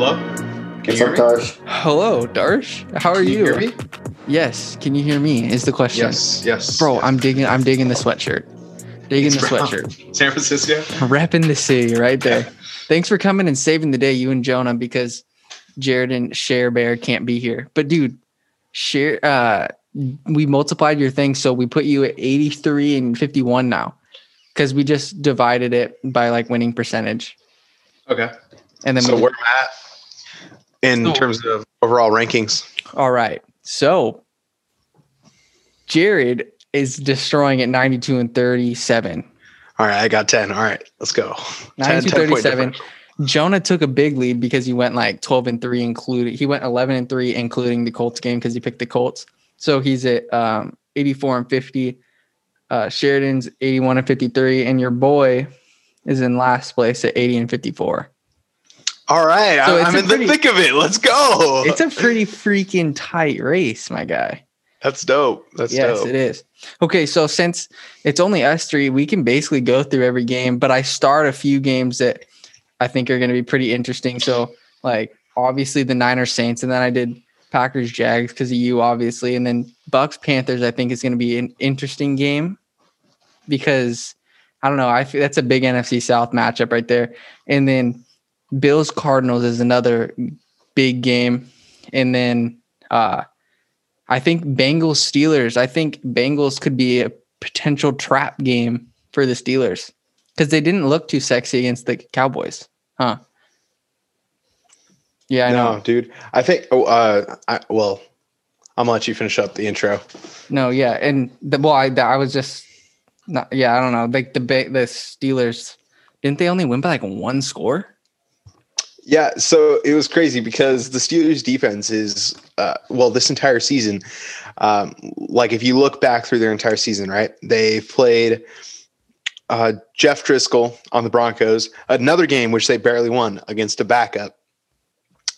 Hello? Can What's you up, hear me? Darsh? Hello, Darsh. How are Can you you? hear me? Yes. Can you hear me? Is the question. Yes, yes. Bro, yes. I'm digging. I'm digging the sweatshirt. Digging the Bro. sweatshirt. San Francisco. Repping the city right there. Thanks for coming and saving the day, you and Jonah, because Jared and Share Bear can't be here. But dude, share. Uh, we multiplied your thing, so we put you at 83 and 51 now, because we just divided it by like winning percentage, Okay. and then so we where I'm at in So- terms of overall rankings. All right. So Jared is destroying at 92 and 37. All right, I got 10. All right, let's go. 10 92 10 point 37. Jonah took a big lead because he went like 12 and 3 included he went 11 and 3 including the Colts game because he picked the Colts. So he's at um 84 and 50. Uh Sheridan's 81 and 53 and your boy is in last place at 80 and 54. All right, So I'm in pretty- the thick of it. Let's go. It's a pretty freaking tight race, my guy. That's dope. That's yes, dope. it is. Okay, so since it's only us three, we can basically go through every game, but I start a few games that I think are going to be pretty interesting. So, like, obviously the Niners Saints, and then I did Packers Jags because of you, obviously, and then Bucks Panthers. I think is going to be an interesting game because I don't know. I feel that's a big NFC South matchup right there, and then Bills Cardinals is another big game, and then uh I think Bengals Steelers. I think Bengals could be a potential trap game for the Steelers because they didn't look too sexy against the Cowboys, huh? Yeah, I no, know. dude. I think. Oh, uh, I, well, I'm gonna let you finish up the intro. No, yeah, and the well, I, I was just not. Yeah, I don't know. Like the the Steelers, didn't they only win by like one score? Yeah, so it was crazy because the Steelers' defense is, uh, well, this entire season, um, like if you look back through their entire season, right? They played uh, Jeff Driskel on the Broncos, another game which they barely won against a backup,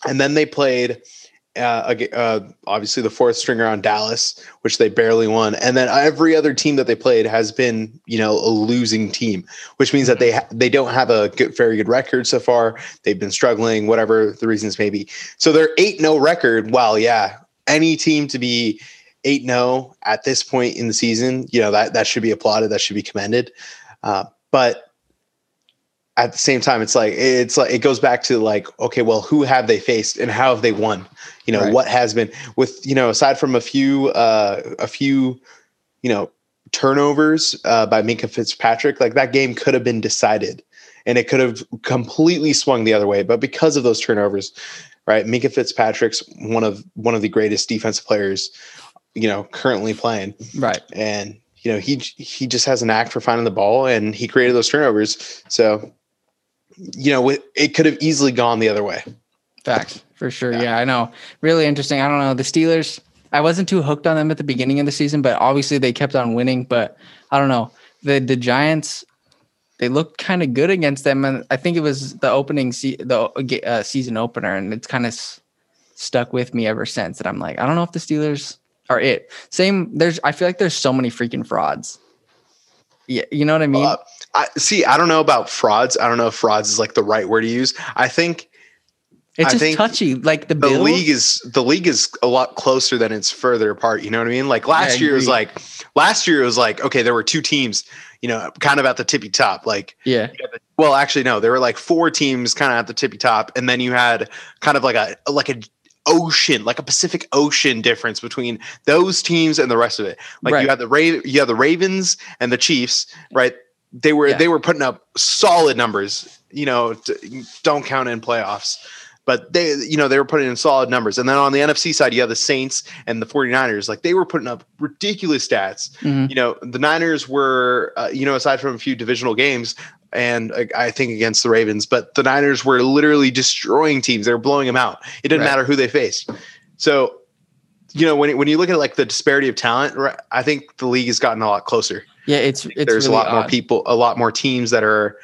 and then they played. Uh, uh, obviously, the fourth stringer on Dallas, which they barely won, and then every other team that they played has been, you know, a losing team, which means that they ha- they don't have a good, very good record so far. They've been struggling, whatever the reasons may be. So their 8 no record, well, yeah, any team to be 8 no at this point in the season, you know, that, that should be applauded. That should be commended. Uh, but at the same time, it's like, it's like, it goes back to like, okay, well, who have they faced and how have they won? You know, Right. what has been with, you know, aside from a few, uh, a few, you know, turnovers uh, by Minkah Fitzpatrick, like that game could have been decided and it could have completely swung the other way. But because of those turnovers, right, Minkah Fitzpatrick's one of one of the greatest defensive players, you know, currently playing, Right. and you know he he just has an act for finding the ball, and he created those turnovers. So, you know, it, could have easily gone the other way. Facts for sure. Yeah. Yeah. I know. Really interesting. I don't know. The Steelers, I wasn't too hooked on them at the beginning of the season, but obviously they kept on winning. But I don't know. The the Giants, they looked kind of good against them, and I think it was the opening se- the uh, season opener, and it's kind of s- stuck with me ever since. That I'm like, I don't know if the Steelers are it. Same. There's. I feel like there's so many freaking frauds. Yeah, you know what I mean. Uh, I see. I don't know about frauds. I don't know if frauds is like the right word to use. I think it's I just think touchy. Like the, the Bills, league is the league is a lot closer than it's further apart. You know what I mean? Like last Yeah, year was like last year it was like okay, there were two teams, you know, kind of at the tippy top. Like Yeah. well, actually no, there were like four teams kind of at the tippy top, and then you had kind of like a like a ocean, like a Pacific Ocean difference between those teams and the rest of it. Like Right. you had the Ra- you had the Ravens and the Chiefs, right? They were Yeah. they were putting up solid numbers. You know, d- don't count in playoffs. But they, you know, they were putting in solid numbers. And then on the NFC side, you have the Saints and the 49ers. Like they were putting up ridiculous stats. Mhm. You know, the Niners were, uh, you know, aside from a few divisional games, and uh, I think against the Ravens, but the Niners were literally destroying teams. They were blowing them out. It didn't Right. matter who they faced. So, you know, when when you look at like the disparity of talent, right, I think the league has gotten a lot closer. Yeah. It's it's There's really a lot more people, a lot more teams that are,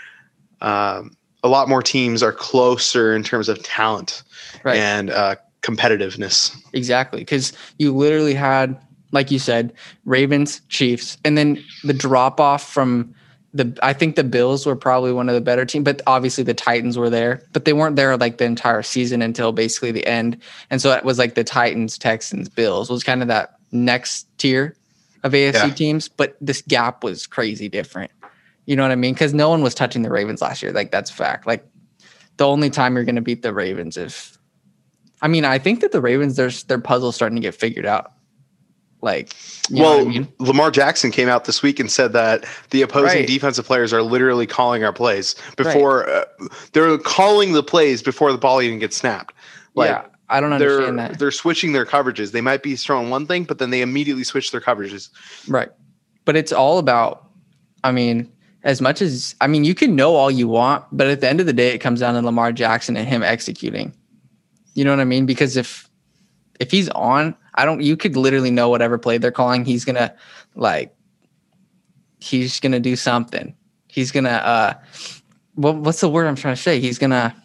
um, a lot more teams are closer in terms of talent Right. and uh, competitiveness. Exactly. Because you literally had, like you said, Ravens, Chiefs, and then the drop off from the I think the Bills were probably one of the better teams, but obviously the Titans were there, but they weren't there like the entire season until basically the end. And so it was like the Titans, Texans, Bills was kind of that next tier of AFC yeah. teams, but this gap was crazy different. You know what I mean? Because no one was touching the Ravens last year. Like that's fact. Like the only time you're going to beat the Ravens if, I mean, I think that the Ravens there's their puzzle starting to get figured out. Like, well, I mean? Lamar Jackson came out this week and said that the opposing right. defensive players are literally calling our plays before right. uh, they're calling the plays before the ball even gets snapped. Like, yeah, I don't understand they're, that. They're switching their coverages. They might be throwing one thing, but then they immediately switch their coverages. Right. But it's all about, I mean, as much as, I mean, you can know all you want, but at the end of the day, it comes down to Lamar Jackson and him executing. You know what I mean? Because if, if he's on, I don't. You could literally know whatever play they're calling. He's gonna like. He's gonna do something. He's gonna. uh what, What's the word I'm trying to say? He's gonna.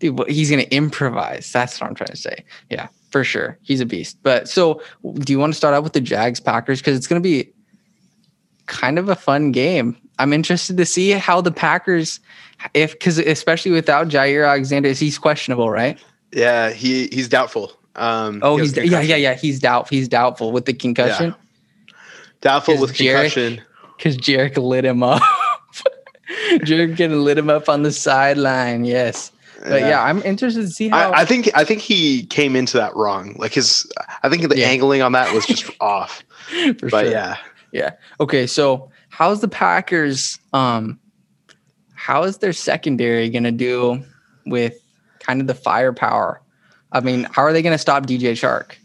Dude, he's gonna improvise. That's what I'm trying to say. Yeah, for sure. He's a beast. But so, do you want to start out with the Jags Packers because it's gonna be kind of a fun game. I'm interested to see how the Packers, if because especially without Jaire Alexander, he's questionable, right? Yeah, he he's doubtful. Um, oh, he he's yeah, yeah, yeah. He's doubt he's doubtful with the concussion. Yeah. Doubtful with concussion because Jarek lit him up. Jarek lit him up on the sideline. Yes. But yeah. yeah, I'm interested to see how. I, I, think I think he came into that wrong. Like his, I think the yeah. angling on that was just off. For but sure. yeah, yeah. Okay, so how's the Packers? Um, how is their secondary gonna do with kind of the firepower I mean, how are they going to stop DJ Chark?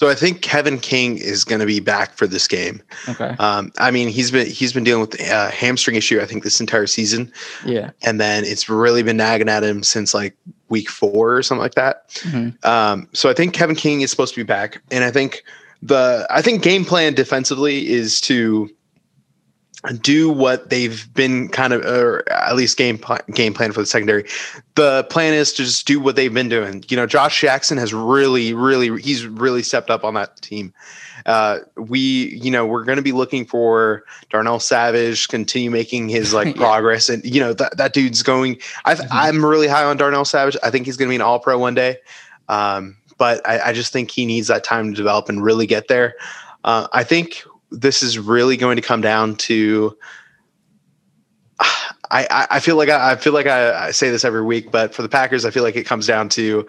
So I think Kevin King is going to be back for this game. Okay. Um, I mean, he's been he's been dealing with a hamstring issue. I think this entire season. Yeah. And then it's really been nagging at him since like week four or something like that. Mm-hmm. Um, so I think Kevin King is supposed to be back, and I think the I think game plan defensively is to do what they've been kind of, or at least game game plan for the secondary. The plan is to just do what they've been doing. You know, Josh Jackson has really, really, he's really stepped up on that team. Uh, we, you know, we're going to be looking for Darnell Savage continue making his like yeah. progress, and you know that that dude's going. i mm-hmm. really high on Darnell Savage. I think he's going to be an All Pro one day, um, but I, I, just think he needs that time to develop and really get there. Uh, I think this is really going to come down to I, I feel like I, I feel like I, I, say this every week, but for the Packers, I feel like it comes down to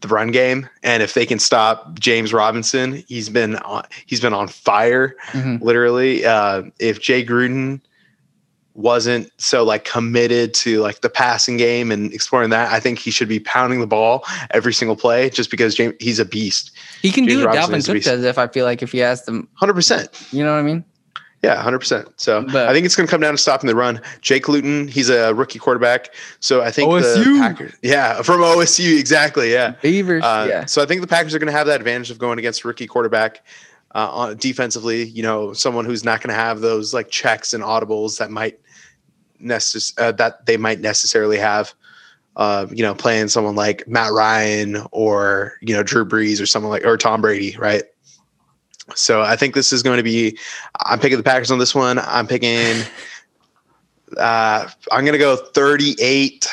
the run game, and if they can stop James Robinson, he's been on, he's been on fire, mm-hmm. literally. Uh, if Jay Gruden wasn't so like committed to like the passing game and exploring that, I think he should be pounding the ball every single play, just because James he's a beast. He can James do what Dalvin Cook does if I feel like if he has them, hundred percent. You know what I mean? Yeah, hundred percent. So but, I think it's going to come down to stopping the run. Jake Luton, he's a rookie quarterback, so I think OSU. the Packers, yeah, from OSU, exactly, yeah, Beavers, uh, yeah. So I think the Packers are going to have that advantage of going against a rookie quarterback. Uh, on defensively, you know, someone who's not going to have those like checks and audibles that might necess- uh, that they might necessarily have. Uh, you know, playing someone like Matt Ryan or you know Drew Brees or someone like or Tom Brady, right? So I think this is going to be. I'm picking the Packers on this one. I'm picking. Uh, I'm going to go 38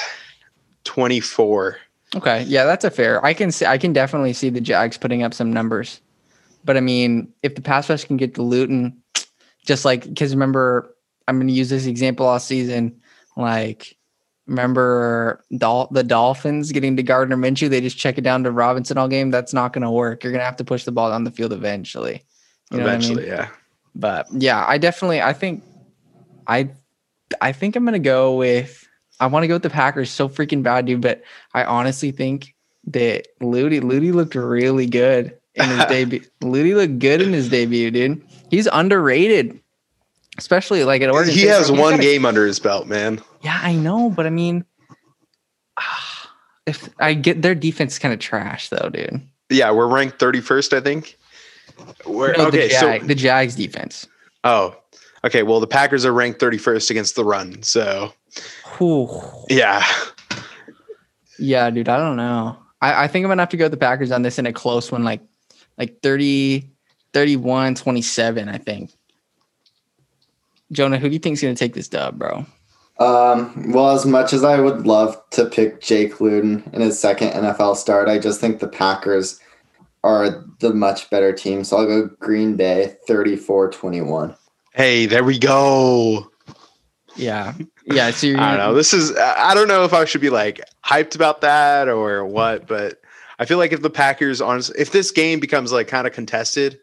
24. Okay. Yeah, that's a fair. I can see, I can definitely see the Jags putting up some numbers. But I mean, if the pass rush can get to Luton, just like, because remember, I'm going to use this example all season. Like, remember Dol- the Dolphins getting to Gardner Minshew? They just check it down to Robinson all game. That's not going to work. You're going to have to push the ball down the field eventually. You know eventually, I mean? yeah. But yeah, I definitely, I think, I, I think I'm going to go with. I want to go with the Packers so freaking bad, dude. But I honestly think that Ludy, Ludy looked really good in his debut. Ludy looked good in his debut, dude. He's underrated especially like at Oregon. He State, has one gotta, game under his belt, man. Yeah, I know, but I mean, if I get their defense kind of trash though, dude. Yeah, we're ranked 31st, I think. We're, no, okay, the Jag, so the Jags defense. Oh, okay. Well, the Packers are ranked 31st against the run, so Ooh. yeah, yeah, dude. I don't know. I, I think I'm gonna have to go with the Packers on this in a close one, like like 30, 31, 27, I think. Jonah, who do you think's going to take this dub, bro? Um, well, as much as I would love to pick Jake Luton in his second NFL start, I just think the Packers are the much better team. So I'll go Green Bay 34 21. Hey, there we go. Yeah. Yeah. So you're I don't know. This is I don't know if I should be like hyped about that or what, but I feel like if the Packers honest if this game becomes like kind of contested,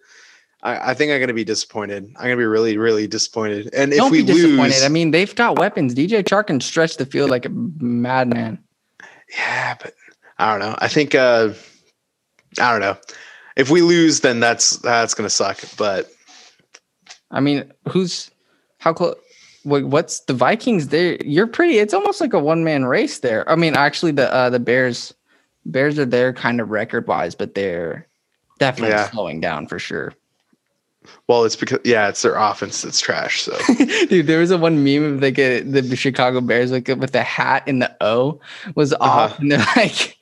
I, I think I'm gonna be disappointed. I'm gonna be really, really disappointed. And if Don't we be disappointed. lose, I mean, they've got weapons. DJ Chark can stretch the field like a madman. yeah, but I don't know. I think uh I don't know. If we lose, then that's that's gonna suck. But I mean, who's how close? What's the Vikings? There, you're pretty. It's almost like a one man race there. I mean, actually, the uh, the Bears, Bears are there kind of record wise, but they're definitely Yeah. slowing down for sure. Well, it's because yeah, it's their offense that's trash. So Dude, there was a one meme of like a, the Chicago Bears like with the hat in the O was off, Uh-huh. and they're like,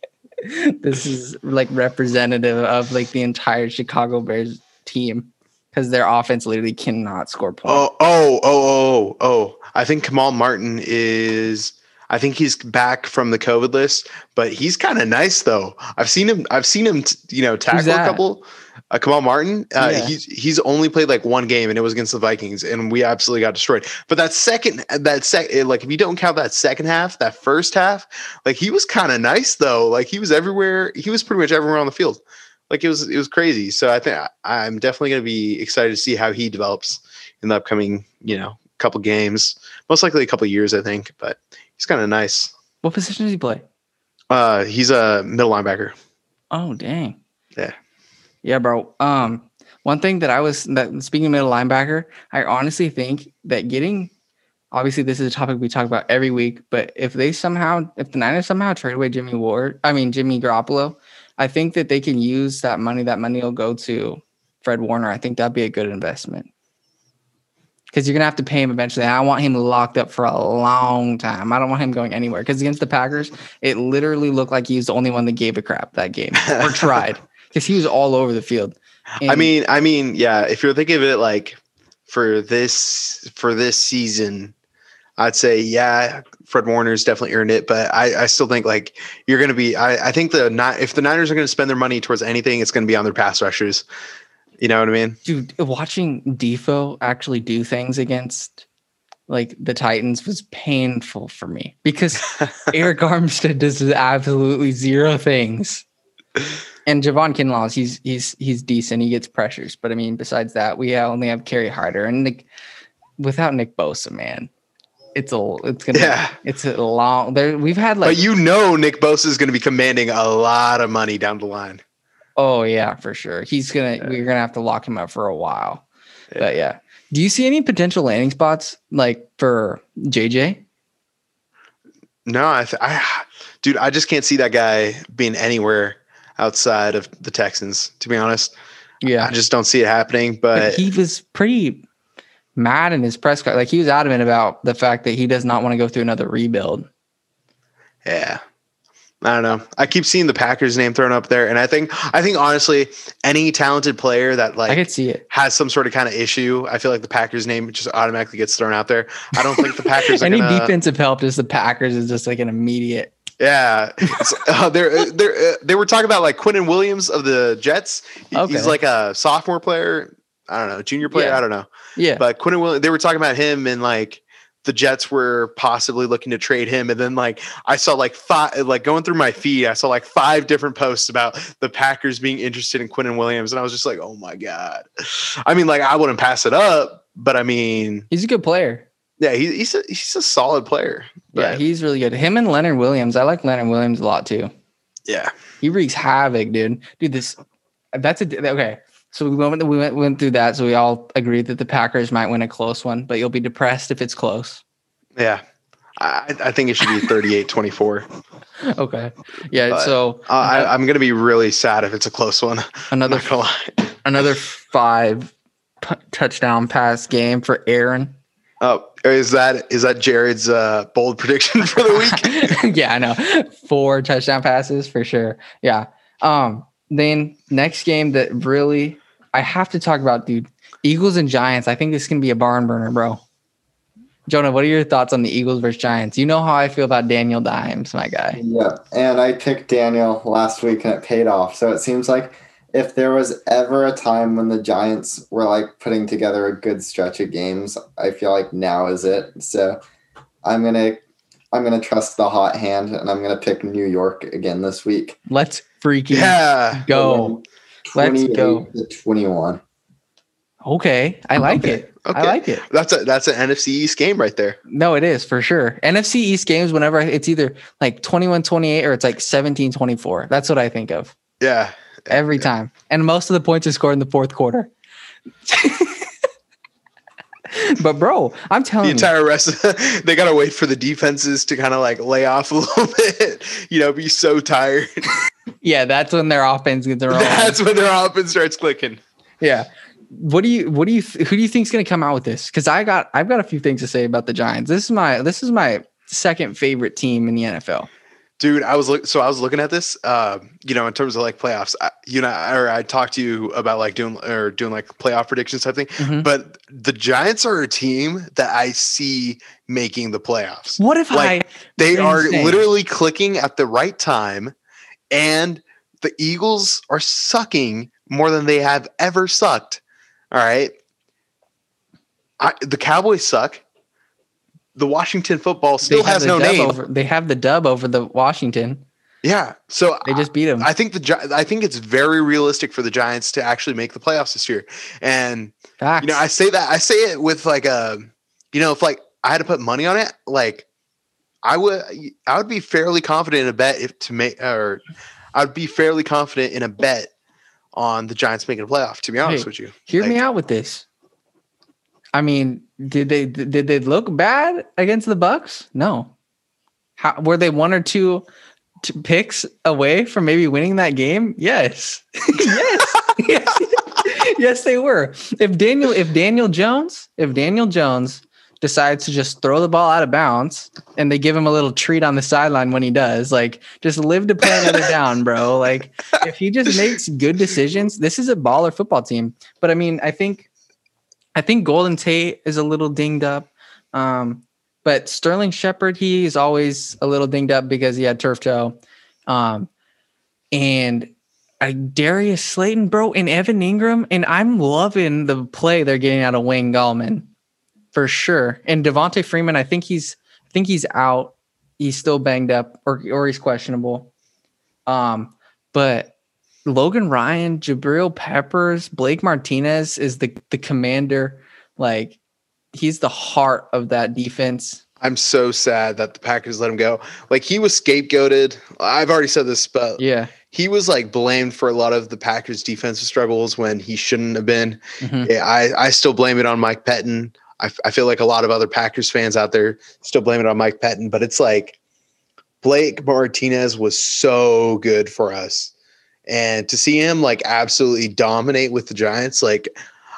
"This is like representative of like the entire Chicago Bears team because their offense literally cannot score points." Oh, oh, oh, oh, oh. I think Kamal Martin is I think he's back from the COVID list, but he's kind of nice though. I've seen him I've seen him, you know, tackle a couple. Uh, Kamal Martin, uh, Yeah. he's he's only played like one game, and it was against the Vikings, and we absolutely got destroyed. But that second, that second, like if you don't count that second half, that first half, like he was kind of nice though. Like he was everywhere. He was pretty much everywhere on the field. Like it was it was crazy. So I think I- I'm definitely going to be excited to see how he develops in the upcoming, you know, couple games. Most likely a couple years, I think. But he's kind of nice. What position does he play? Uh, he's a middle linebacker. Oh dang. Yeah. Yeah, bro. Um, one thing that I was that speaking of middle linebacker, I honestly think that getting obviously this is a topic we talk about every week, but if they somehow if the Niners somehow trade away Jimmy Ward, I mean Jimmy Garoppolo, I think that they can use that money. That money will go to Fred Warner. I think that'd be a good investment. Because you're gonna have to pay him eventually. I want him locked up for a long time. I don't want him going anywhere. Because against the Packers, it literally looked like he was the only one that gave a crap that game or tried because he was all over the field. I mean, I mean, yeah. If you're thinking of it like for this for this season, I'd say yeah, Fred Warner's definitely earned it. But I, I still think like you're going to be. I, I think the not if the Niners are going to spend their money towards anything, it's going to be on their pass rushers. You know what I mean? dude, watching Defo actually do things against like the Titans was painful for me because Arik Armstead does absolutely zero things. And Javon Kinlaw, he's he's he's decent. He gets pressures, but I mean, besides that, we only have Kerry Hyder and Nick. Without Nick Bosa, man, it's a it's gonna Yeah. it's a long. There we've had like but you know, Nick Bosa is going to be commanding a lot of money down the line. Oh yeah, for sure. He's gonna we're gonna have to lock him up for a while. But yeah. Do you see any potential landing spots like for JJ? No, I, th- I, dude, I just can't see that guy being anywhere outside of the Texans. To be honest, Yeah. I just don't see it happening. But But he was pretty mad in his press card. Like he was adamant about the fact that he does not want to go through another rebuild. yeah, I don't know. I keep seeing the Packers name thrown up there, and I think, I think honestly, any talented player that like I could see it. has some sort of kind of issue, I feel like the Packers name just automatically gets thrown out there. I don't think the Packers are Any gonna, defensive help just the Packers is just like an immediate. Yeah, uh, they're they're uh, they were talking about like Quinnen Williams of the Jets. He- Okay. He's like a sophomore player. I don't know, junior player. Yeah. I don't know. Yeah. But Quinnen Williams, they were talking about him and like the Jets were possibly looking to trade him. And then like I saw like five, like going through my feed, I saw like five different posts about the Packers being interested in Quinnen Williams, and I was just like, oh my god. I mean, like I wouldn't pass it up, but I mean, He's a good player. yeah, he, he's a, he's a solid player. Yeah, he's really good. Him and Leonard Williams. I like Leonard Williams a lot too. yeah. He wreaks havoc, dude. Dude, this that's a okay. So we went we went went through that. So we all agreed that the Packers might win a close one, but you'll be depressed if it's close. Yeah. I, I think it should be 38 24. Okay. Yeah. But, so Uh, I, I'm going to be really sad if it's a close one. Another not going to lie. another five p- touchdown pass game for Aaron. Oh, is that is that Jared's uh, bold prediction for the week? yeah, I know. Four touchdown passes for sure. Yeah. Um. Then next game that really I have to talk about, dude. Eagles and Giants. I think this can be a barn burner, bro. Jonah, what are your thoughts on the Eagles versus Giants? You know how I feel about Daniel Dimes, my guy. Yeah, and I picked Daniel last week and it paid off. So it seems like if there was ever a time when the Giants were like putting together a good stretch of games, I feel like now is it. So I'm gonna I'm gonna trust the hot hand and I'm gonna pick New York again this week. Let's freaking Yeah. go. Let's go. to 21. Okay, I like Okay, it. okay. I like it. That's a that's an NFC East game right there. No, it is for sure. NFC East games, whenever it's either like 21 28 or it's like 17 24. That's what I think of Yeah. Every time. And most of the points are scored in the fourth quarter. but, bro, I'm The telling you, entire rest they gotta wait for the defenses to kind of like lay off a little bit, you know, be so tired. yeah, that's when their offense gets their own. That's when their offense starts clicking. Yeah. What do you what do you who do you think's going to come out with this? Cuz I got I've got a few things to say about the Giants. This is my this is my second favorite team in the NFL. Dude, I was look so I was looking at this, uh, you know, in terms of like playoffs. I, you know, or I talked to you about like doing or doing like playoff predictions type thing. Mhm. But the Giants are a team that I see making the playoffs. What if Like, They are Insane. literally clicking at the right time, and the Eagles are sucking more than they have ever sucked. All right. I, the Cowboys suck. The Washington football still has no name. over they have the dub over the Washington. Yeah. So They just beat them. I think the I think it's very realistic for the Giants to actually make the playoffs this year. And Facts. you know, I say that I say it with like a, you know, if like I had to put money on it, like I would I would be fairly confident in a bet if to make or I'd be fairly confident in a bet on the Giants making a playoff. To be honest Hey, with you, Hear me out with this. I mean, did they did they look bad against the Bucks? No. How were they one or two t- picks away from maybe winning that game? Yes. yes. yes. Yes, they were. If Daniel if Daniel Jones, if Daniel Jones decides to just throw the ball out of bounds and they give him a little treat on the sideline when he does, like just live to play another down, bro. Like if he just makes good decisions, this is a baller football team. But I mean, I think I think Golden Tate is a little dinged up. Um, but Sterling Shepard, he is always a little dinged up because he had turf toe. Um, and I, Darius Slayton, bro, and Evan Engram, and I'm loving the play they're getting out of Wayne Gallman for sure. And Devonta Freeman, I think he's I think he's out. He's still banged up or or he's questionable. Um, but Logan Ryan, Jabril Peppers, Blake Martinez is the the commander. Like he's the heart of that defense. I'm so sad that the Packers let him go. Like he was scapegoated. I've already said this, but Yeah. he was like blamed for a lot of the Packers defensive struggles when he shouldn't have been. Mhm. Yeah, I, I still blame it on Mike Pettine. I feel like a lot of other Packers fans out there still blame it on Mike Pettine, but it's like Blake Martinez was so good for us. And to see him like absolutely dominate with the Giants, like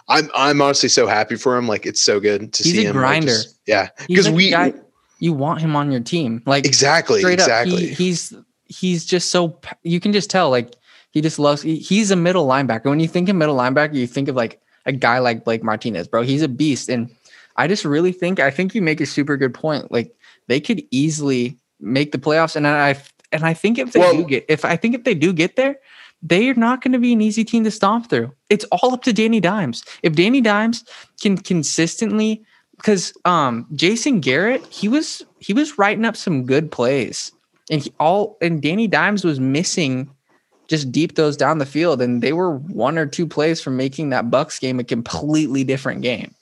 I'm I'm honestly so happy for him. Like it's so good to He's see a him. like, grinder. just- yeah. Because we guy- you want him on your team. Like exactly, exactly. up, he, he's he's just so you can just tell like he just loves. he- he's a middle linebacker. When you think of middle linebacker, you think of like a guy like Blake Martinez, bro. He's a beast, and I just really think I think you make a super good point. Like they could easily make the playoffs, and I and I think if they Well- do get if I think if they do get there. They are not going to be an easy team to stomp through. It's all up to Danny Dimes. If Danny Dimes can consistently because um Jason Garrett, he was he was writing up some good plays. And he all and Danny Dimes was missing just deep those down the field. And they were one or two plays from making that Bucks game a completely different game.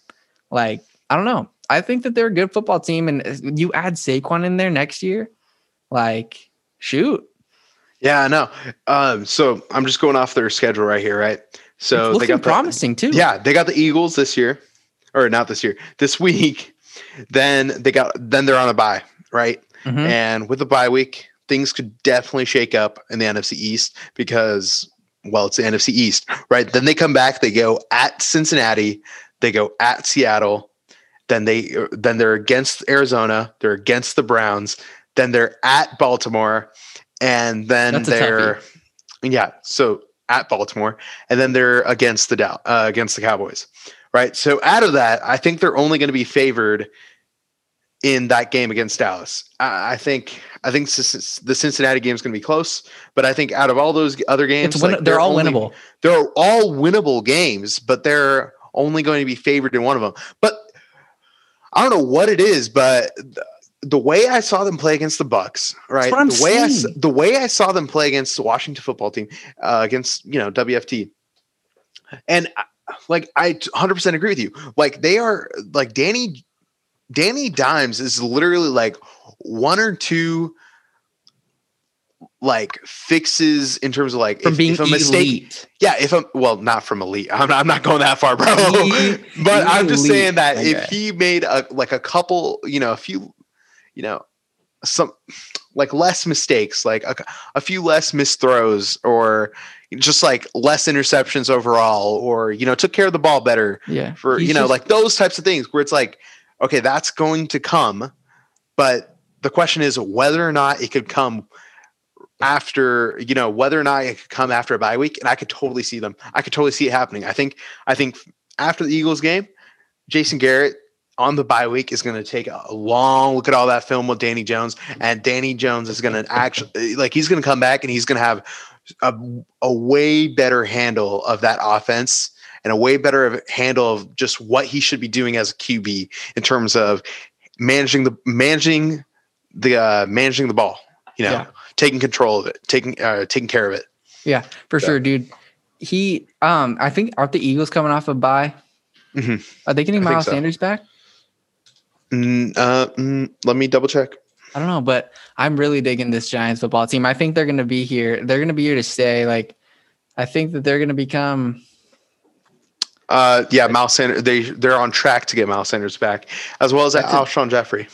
Like, I don't know. I think that they're a good football team. And uh, you add Saquon in there next year, like, shoot. Yeah, I know. Um, so I'm just going off their schedule right here, right? So it's they looking got the, promising too. Yeah, they got the Eagles this year, or not this year, this week. Then they got then they're on a bye, right? Mhm. And with the bye week, things could definitely shake up in the NFC East because well, it's the NFC East, right? Then they come back, they go at Cincinnati, they go at Seattle, then they then they're against Arizona, they're against the Browns, then they're at Baltimore, and then they're yeah, so at Baltimore, and then they're against the Dow, uh, against the Cowboys, right? So out of that, I think they're only going to be favored in that game against Dallas. I, I think I think s- the Cincinnati game is going to be close, but I think out of all those other games, win- like, they're, all only- winnable. They're all winnable games, but they're only going to be favored in one of them. But I don't know what it is, but the, way I saw them play against the Bucks, right? I'm the way I the way I saw them play against the Washington football team, uh, against you know WFT, and like I 100% agree with you. Like they are like Danny Danny Dimes is literally like one or two like fixes in terms of like From if, being if a mistake elite. yeah, if I'm well, not from elite. I'm, I'm not going that far, bro. Elite- but I'm just saying that if he made a like a couple, you know, a few, you know, some like less mistakes, like a, a few less missed throws, or just like less interceptions overall, or you know, took care of the ball better Yeah. for He's you know, just- like those types of things where it's like, okay, that's going to come, but the question is whether or not it could come after you know whether or not it could come after a bye week and i could totally see them i could totally see it happening i think i think after the eagles game jason garrett on the bye week is going to take a long look at all that film with danny jones and danny jones is going to actually like he's going to come back and he's going to have a, a way better handle of that offense and a way better handle of just what he should be doing as a qb in terms of managing the managing the uh managing the ball you know Yeah. taking control of it taking uh taking care of it Yeah, for Yeah. sure, dude. He, um, I think aren't the Eagles coming off a bye? Mhm. Are they getting Miles so. Sanders back? Mm, uh, mm, let me double check I don't know, but I'm really digging this Giants football team. I think they're going to be here. They're going to be here to stay. Like, I think that they're going to become. uh yeah miles sanders they they're on track to get miles sanders back as well as That's a- alshon jeffery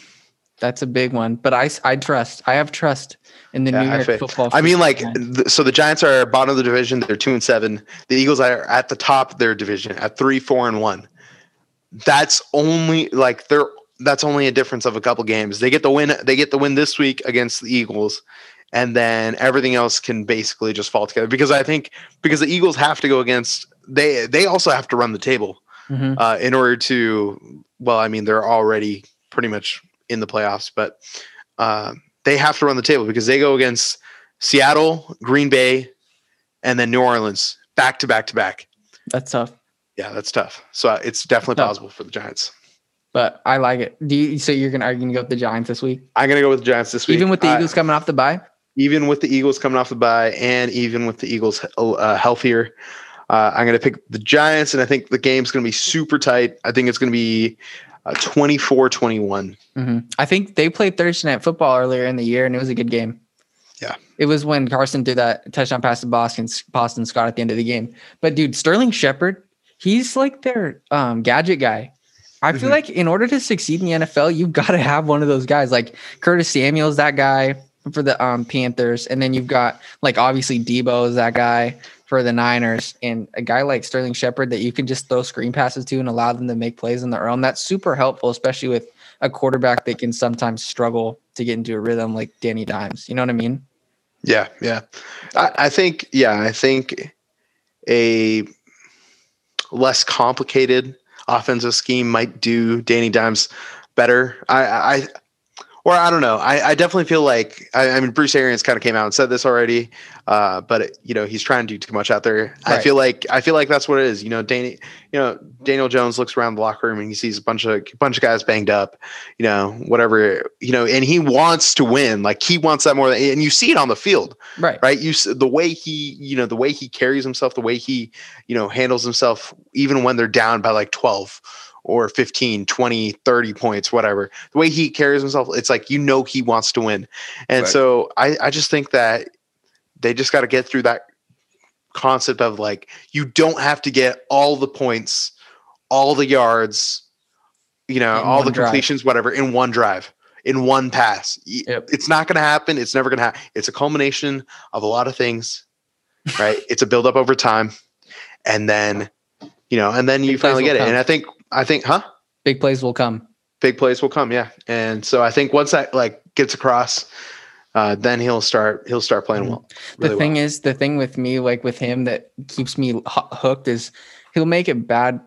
That's a big one, but I, I trust. I have trust in the Yeah, New I York faith. football. I mean, like, th- so the Giants are bottom of the division. They're two and seven. The Eagles are at the top of their division at three, four, and one. That's only like they're. That's only a difference of a couple games. They get the win. They get the win this week against the Eagles, and then everything else can basically just fall together. Because I think because the Eagles have to go against they they also have to run the table Mhm. uh, in order to. Well, I mean, they're already pretty much in the playoffs, but uh, they have to run the table because they go against Seattle, Green Bay, and then New Orleans back to back to back. that's tough, Yeah, that's tough. So uh, it's definitely Tough. possible for the Giants. But I like it. Do you? So you're gonna are you gonna go with the Giants this week, I'm gonna go with the Giants this week, even with the Eagles coming off the bye? even with the Eagles coming off the bye, and even with the Eagles uh, healthier. Uh, I'm going to pick the Giants, and I think the game's going to be super tight. I think it's going to be uh, 24 21. hmm I think they played Thursday night football earlier in the year, and it was a good game. Yeah. it was when Carson did that touchdown pass to Boston, Boston Scott at the end of the game. But dude, Sterling Shepard, he's like their um, gadget guy. I feel Mhm. like in order to succeed in the NFL, you've got to have one of those guys. Like Curtis Samuel's that guy for the um, Panthers, and then you've got like obviously Deebo is that guy for the Niners, and a guy like Sterling Shepard that you can just throw screen passes to and allow them to make plays on their own. That's super helpful, especially with a quarterback that can sometimes struggle to get into a rhythm like Danny Dimes. You know what I mean? Yeah, yeah. I, I think, yeah, I think a less complicated offensive scheme might do Danny Dimes better. I, I or I don't know. I, I definitely feel like I, I mean Bruce Arians kind of came out and said this already, uh, but it, you know he's trying to do too much out there. I feel like I feel like that's what it is. You know, Danny, you know Daniel Jones looks around the locker room and he sees a bunch of bunch of guys banged up, you know, whatever, you know, and he wants to win. Like he wants that more, than, and you see it on the field Right. right you the way he you know the way he carries himself the way he you know handles himself even when they're down by like 12 or 15 20 30 points whatever the way he carries himself it's like you know he wants to win and Right. so i i just think that they just got to get through that concept of like you don't have to get all the points all the yards you know In all one the drive. completions whatever in one drive in one pass Yep. it's not going to happen it's never going to happen it's a culmination of a lot of things right it's a build up over time and then you know and then you Big plays finally get it come. and i think i think huh Big plays will come. big plays will come yeah and so i think once that like gets across uh, then he'll start he'll start playing Mhm. well the thing well. is the thing with me like with him that keeps me hooked is he'll make a bad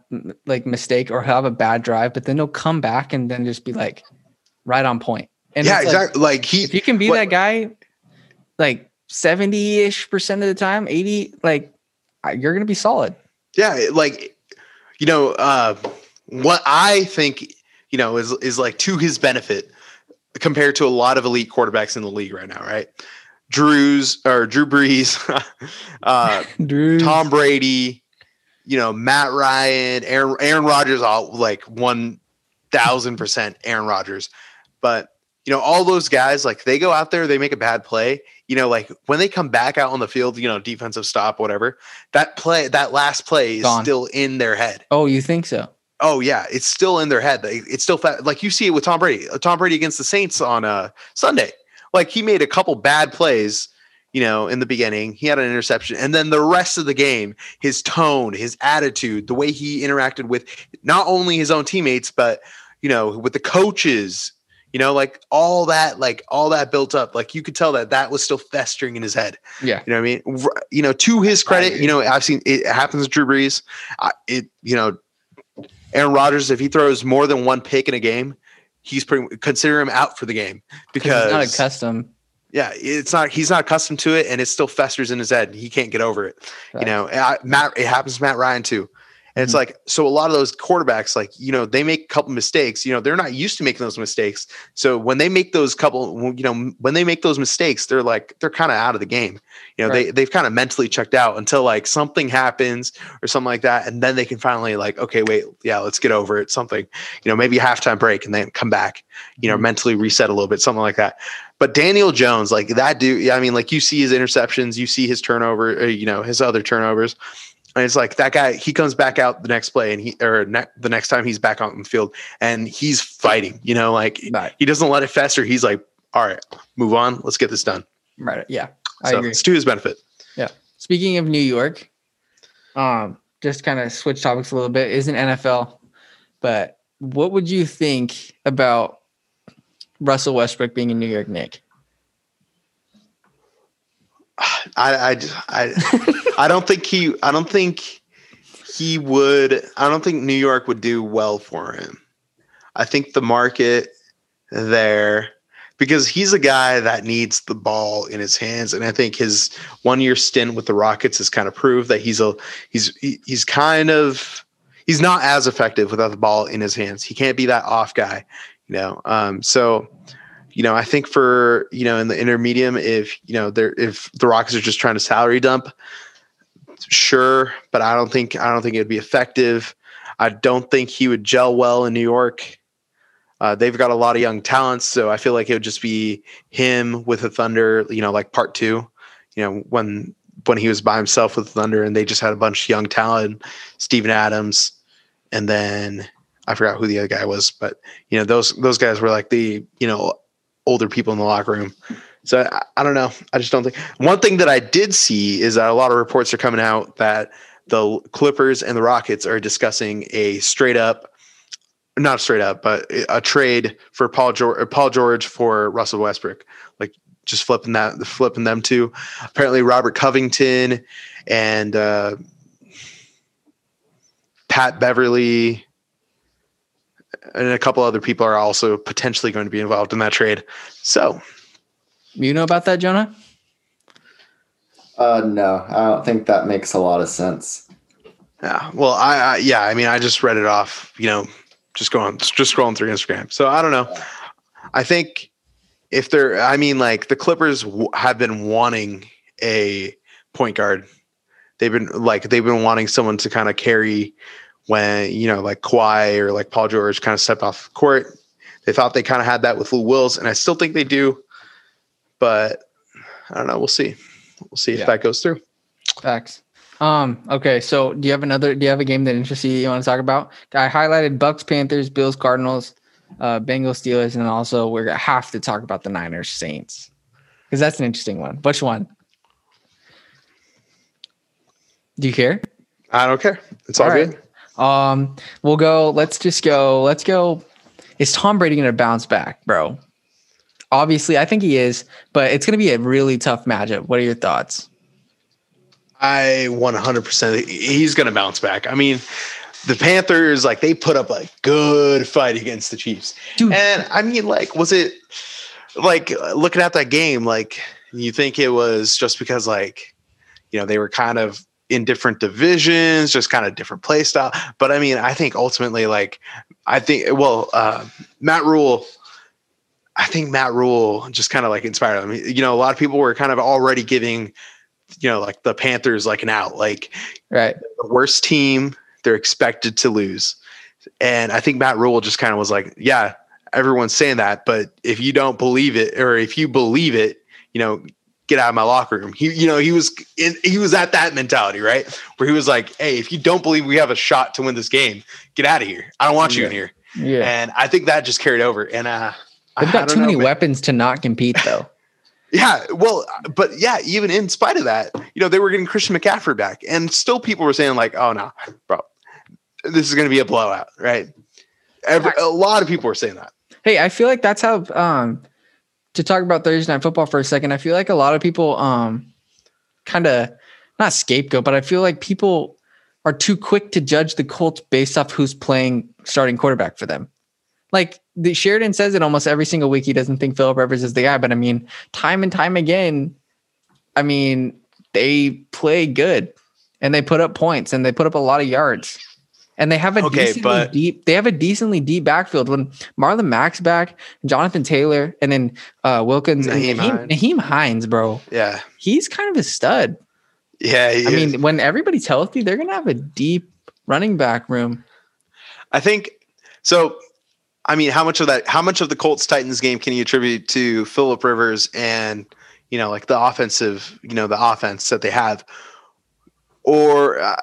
like mistake or have a bad drive but then he'll come back and then just be like right on point. And yeah, it's like, exactly. Like he, if you can be what- that guy, like seventy ish percent of the time, eighty, like you're gonna be solid. yeah, like you know, uh, what I think you know is is like to his benefit compared to a lot of elite quarterbacks in the league right now, right? Drew's or Drew Brees, uh, Drew, Tom Brady, you know, Matt Ryan, Aaron, Aaron Rodgers, all like one thousand percent Aaron Rodgers. But you know, all those guys, like they go out there, they make a bad play. You know, like when they come back out on the field, you know, defensive stop, whatever. That play, that last play is Gone. still in their head. Oh, you think so? Oh yeah, it's still in their head. It's still like you see it with Tom Brady. Uh, Tom Brady against the Saints on uh, Sunday. Like he made a couple bad plays, you know, in the beginning. He had an interception, and then the rest of the game, his tone, his attitude, the way he interacted with not only his own teammates, but you know, with the coaches. You know, like all that, like all that built up. Like you could tell that that was still festering in his head. Yeah. You know what I mean? You know, to his credit, you know, I've seen it happens with Drew Brees. I, it, you know, Aaron Rodgers, if he throws more than one pick in a game, he's pretty consider him out for the game Because not accustomed. yeah, it's not he's not accustomed to it, and it still festers in his head. He can't get over it. You know, I, Matt. It happens to Matt Ryan too. And it's Mhm. like so a lot of those quarterbacks, like you know, they make a couple mistakes. You know, they're not used to making those mistakes. So when they make those couple, you know, when they make those mistakes, they're like they're kind of out of the game. You know, they they've kind of mentally checked out until like something happens or something like that, and then they can finally like, okay, wait, yeah, let's get over it. Something, you know, maybe a halftime break and then come back. You know, Mhm. mentally reset a little bit, something like that. But Daniel Jones, like that dude, yeah, I mean, like you see his interceptions, you see his turnover, uh, you know, his other turnovers. And it's like that guy, he comes back out the next play and he, or ne- the next time he's back on the field and he's fighting, you know, like Right. he doesn't let it fester. He's like, all right, move on. Let's get this done. Right. Yeah. I so agree. it's to his benefit. Yeah. Speaking of New York, um, just kind of switch topics a little bit. Isn't NFL, but what would you think about Russell Westbrook being in New York, Nick? I, I, I, I don't think he, I don't think he would, I don't think New York would do well for him. I think the market there, because he's a guy that needs the ball in his hands, and I think his one year stint with the Rockets has kind of proved that he's a he's he's kind of he's not as effective without the ball in his hands. He can't be that off guy, you know. Um, so you know, I think for you know in the intermediate, if you know they're if the Rockets are just trying to salary dump, sure, but I don't think I don't think it'd be effective. I don't think he would gel well in New York. Uh, they've got a lot of young talents, so I feel like it would just be him with the Thunder, you know, like part two. You know, when when he was by himself with Thunder, and they just had a bunch of young talent, Steven Adams, and then I forgot who the other guy was, but you know, those those guys were like the you know older people in the locker room. So I, I don't know. I just don't think. One thing that I did see is that a lot of reports are coming out that the Clippers and the Rockets are discussing a straight up, not straight up, but a trade for Paul George, Paul George for Russell Westbrook. Like just flipping that, flipping them to. Apparently, Robert Covington and uh, Pat Beverley and a couple other people are also potentially going to be involved in that trade. So You know about that, Jonah? Uh, no, I don't think that makes a lot of sense. Yeah. Well, I, I yeah, I mean, I just read it off, you know, just going just scrolling through Instagram. So I don't know. I think if they're, I mean, like the Clippers w- have been wanting a point guard. They've been like they've been wanting someone to kind of carry when you know, like Kawhi or like Paul George kind of stepped off court. They thought they kind of had that with Lou Wills, and I still think they do. But I don't know. We'll see. We'll see if Yeah. that goes through. Facts. Um, okay, so do you have another do you have a game that interests you you want to talk about? I highlighted Bucks, Panthers, Bills, Cardinals, uh, Bengals, Steelers, and also we're gonna have to talk about the Niners, Saints. Because that's an interesting one. Which one? Do you care? I don't care. It's all, All right. good. Um, we'll go. Let's just go. Let's go. Is Tom Brady going to bounce back, bro? Obviously, I think he is, but it's going to be a really tough matchup. What are your thoughts? I 100% he's going to bounce back. I mean, the Panthers, like they put up a good fight against the Chiefs. Dude. And I mean, like, was it like looking at that game, like you think it was just because like, you know, they were kind of in different divisions, just kind of different play style. But I mean, I think ultimately, like, I think, well, uh, Matt Rhule, I think Matt Rhule just kind of like inspired them. You know, a lot of people were kind of already giving, you know, like the Panthers like an out, like Right. the worst team, they're expected to lose. And I think Matt Rhule just kind of was like, yeah, everyone's saying that, but if you don't believe it, or if you believe it, you know, get out of my locker room. He, you know, he was in, he was at that mentality, right? Where he was like, hey, if you don't believe we have a shot to win this game, get out of here. I don't want you in here. Yeah. And I think that just carried over. And uh, They've got too know, many man. weapons to not compete, though. Yeah, well, but yeah, even in spite of that, you know, they were getting Christian McCaffrey back, and still people were saying like, "Oh no, bro, this is going to be a blowout," right? Every, a lot of people were saying that. Hey, I feel like that's how um to talk about Thursday night football for a second. I feel like a lot of people um kind of not scapegoat, but I feel like people are too quick to judge the Colts based off who's playing starting quarterback for them. Like the Sheridan says it almost every single week. He doesn't think Philip Rivers is the guy, but I mean, time and time again, I mean, they play good and they put up points and they put up a lot of yards. And they have a Okay, decently but- deep. They have a decently deep backfield. When Marlon Mack's back, Jonathan Taylor, and then uh, Wilkins Nyheim and Nyheim, Hines. Nyheim Hines, bro, Yeah, he's kind of a stud. yeah. I is. mean, when everybody's healthy, they're gonna have a deep running back room. I think so. I mean, how much of that? How much of the Colts Titans game can you attribute to Philip Rivers and you know, like the offensive, you know, the offense that they have? Or uh,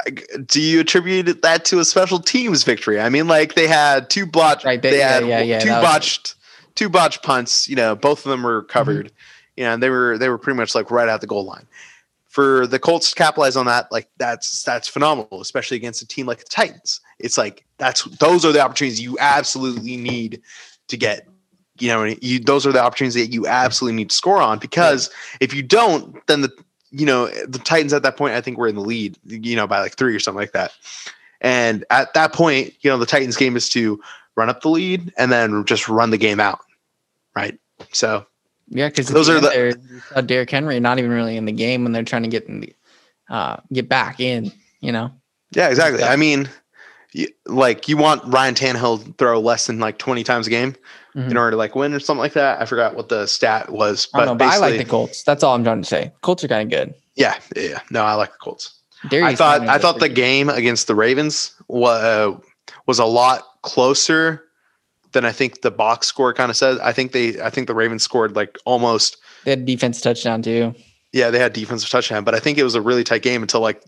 do you attribute that to a special teams victory? I mean, like they had two botched, Right, they- they, yeah, had yeah, yeah, two that was- botched, two botched punts. You know, both of them were covered. Mm-hmm. You know, and they were they were pretty much like right at the goal line. For the Colts to capitalize on that, like that's that's phenomenal, especially against a team like the Titans. It's like that's those are the opportunities you absolutely need to get. You know, you those are the opportunities that you absolutely need to score on because if you don't, then the you know the Titans at that point I think we're in the lead, you know, by like three or something like that. And at that point, you know, the Titans game is to run up the lead and then just run the game out, right? So Yeah, because Those are the- there, uh, Derrick Henry not even really in the game when they're trying to get in the uh, get back in. You know, Yeah, exactly. I mean, you, like you want Ryan Tannehill to throw less than like 20 times a game Mhm. in order to like win or something like that. I forgot what the stat was, I but know, but I like the Colts. That's all I'm trying to say. Colts are kind of good. yeah, yeah. No, I like the Colts. Darius I thought I thought the game against the Ravens was was a lot closer than I think the box score kind of said. I think they I think the Ravens scored like almost they had defense touchdown too. Yeah, they had defensive touchdown, but I think it was a really tight game until like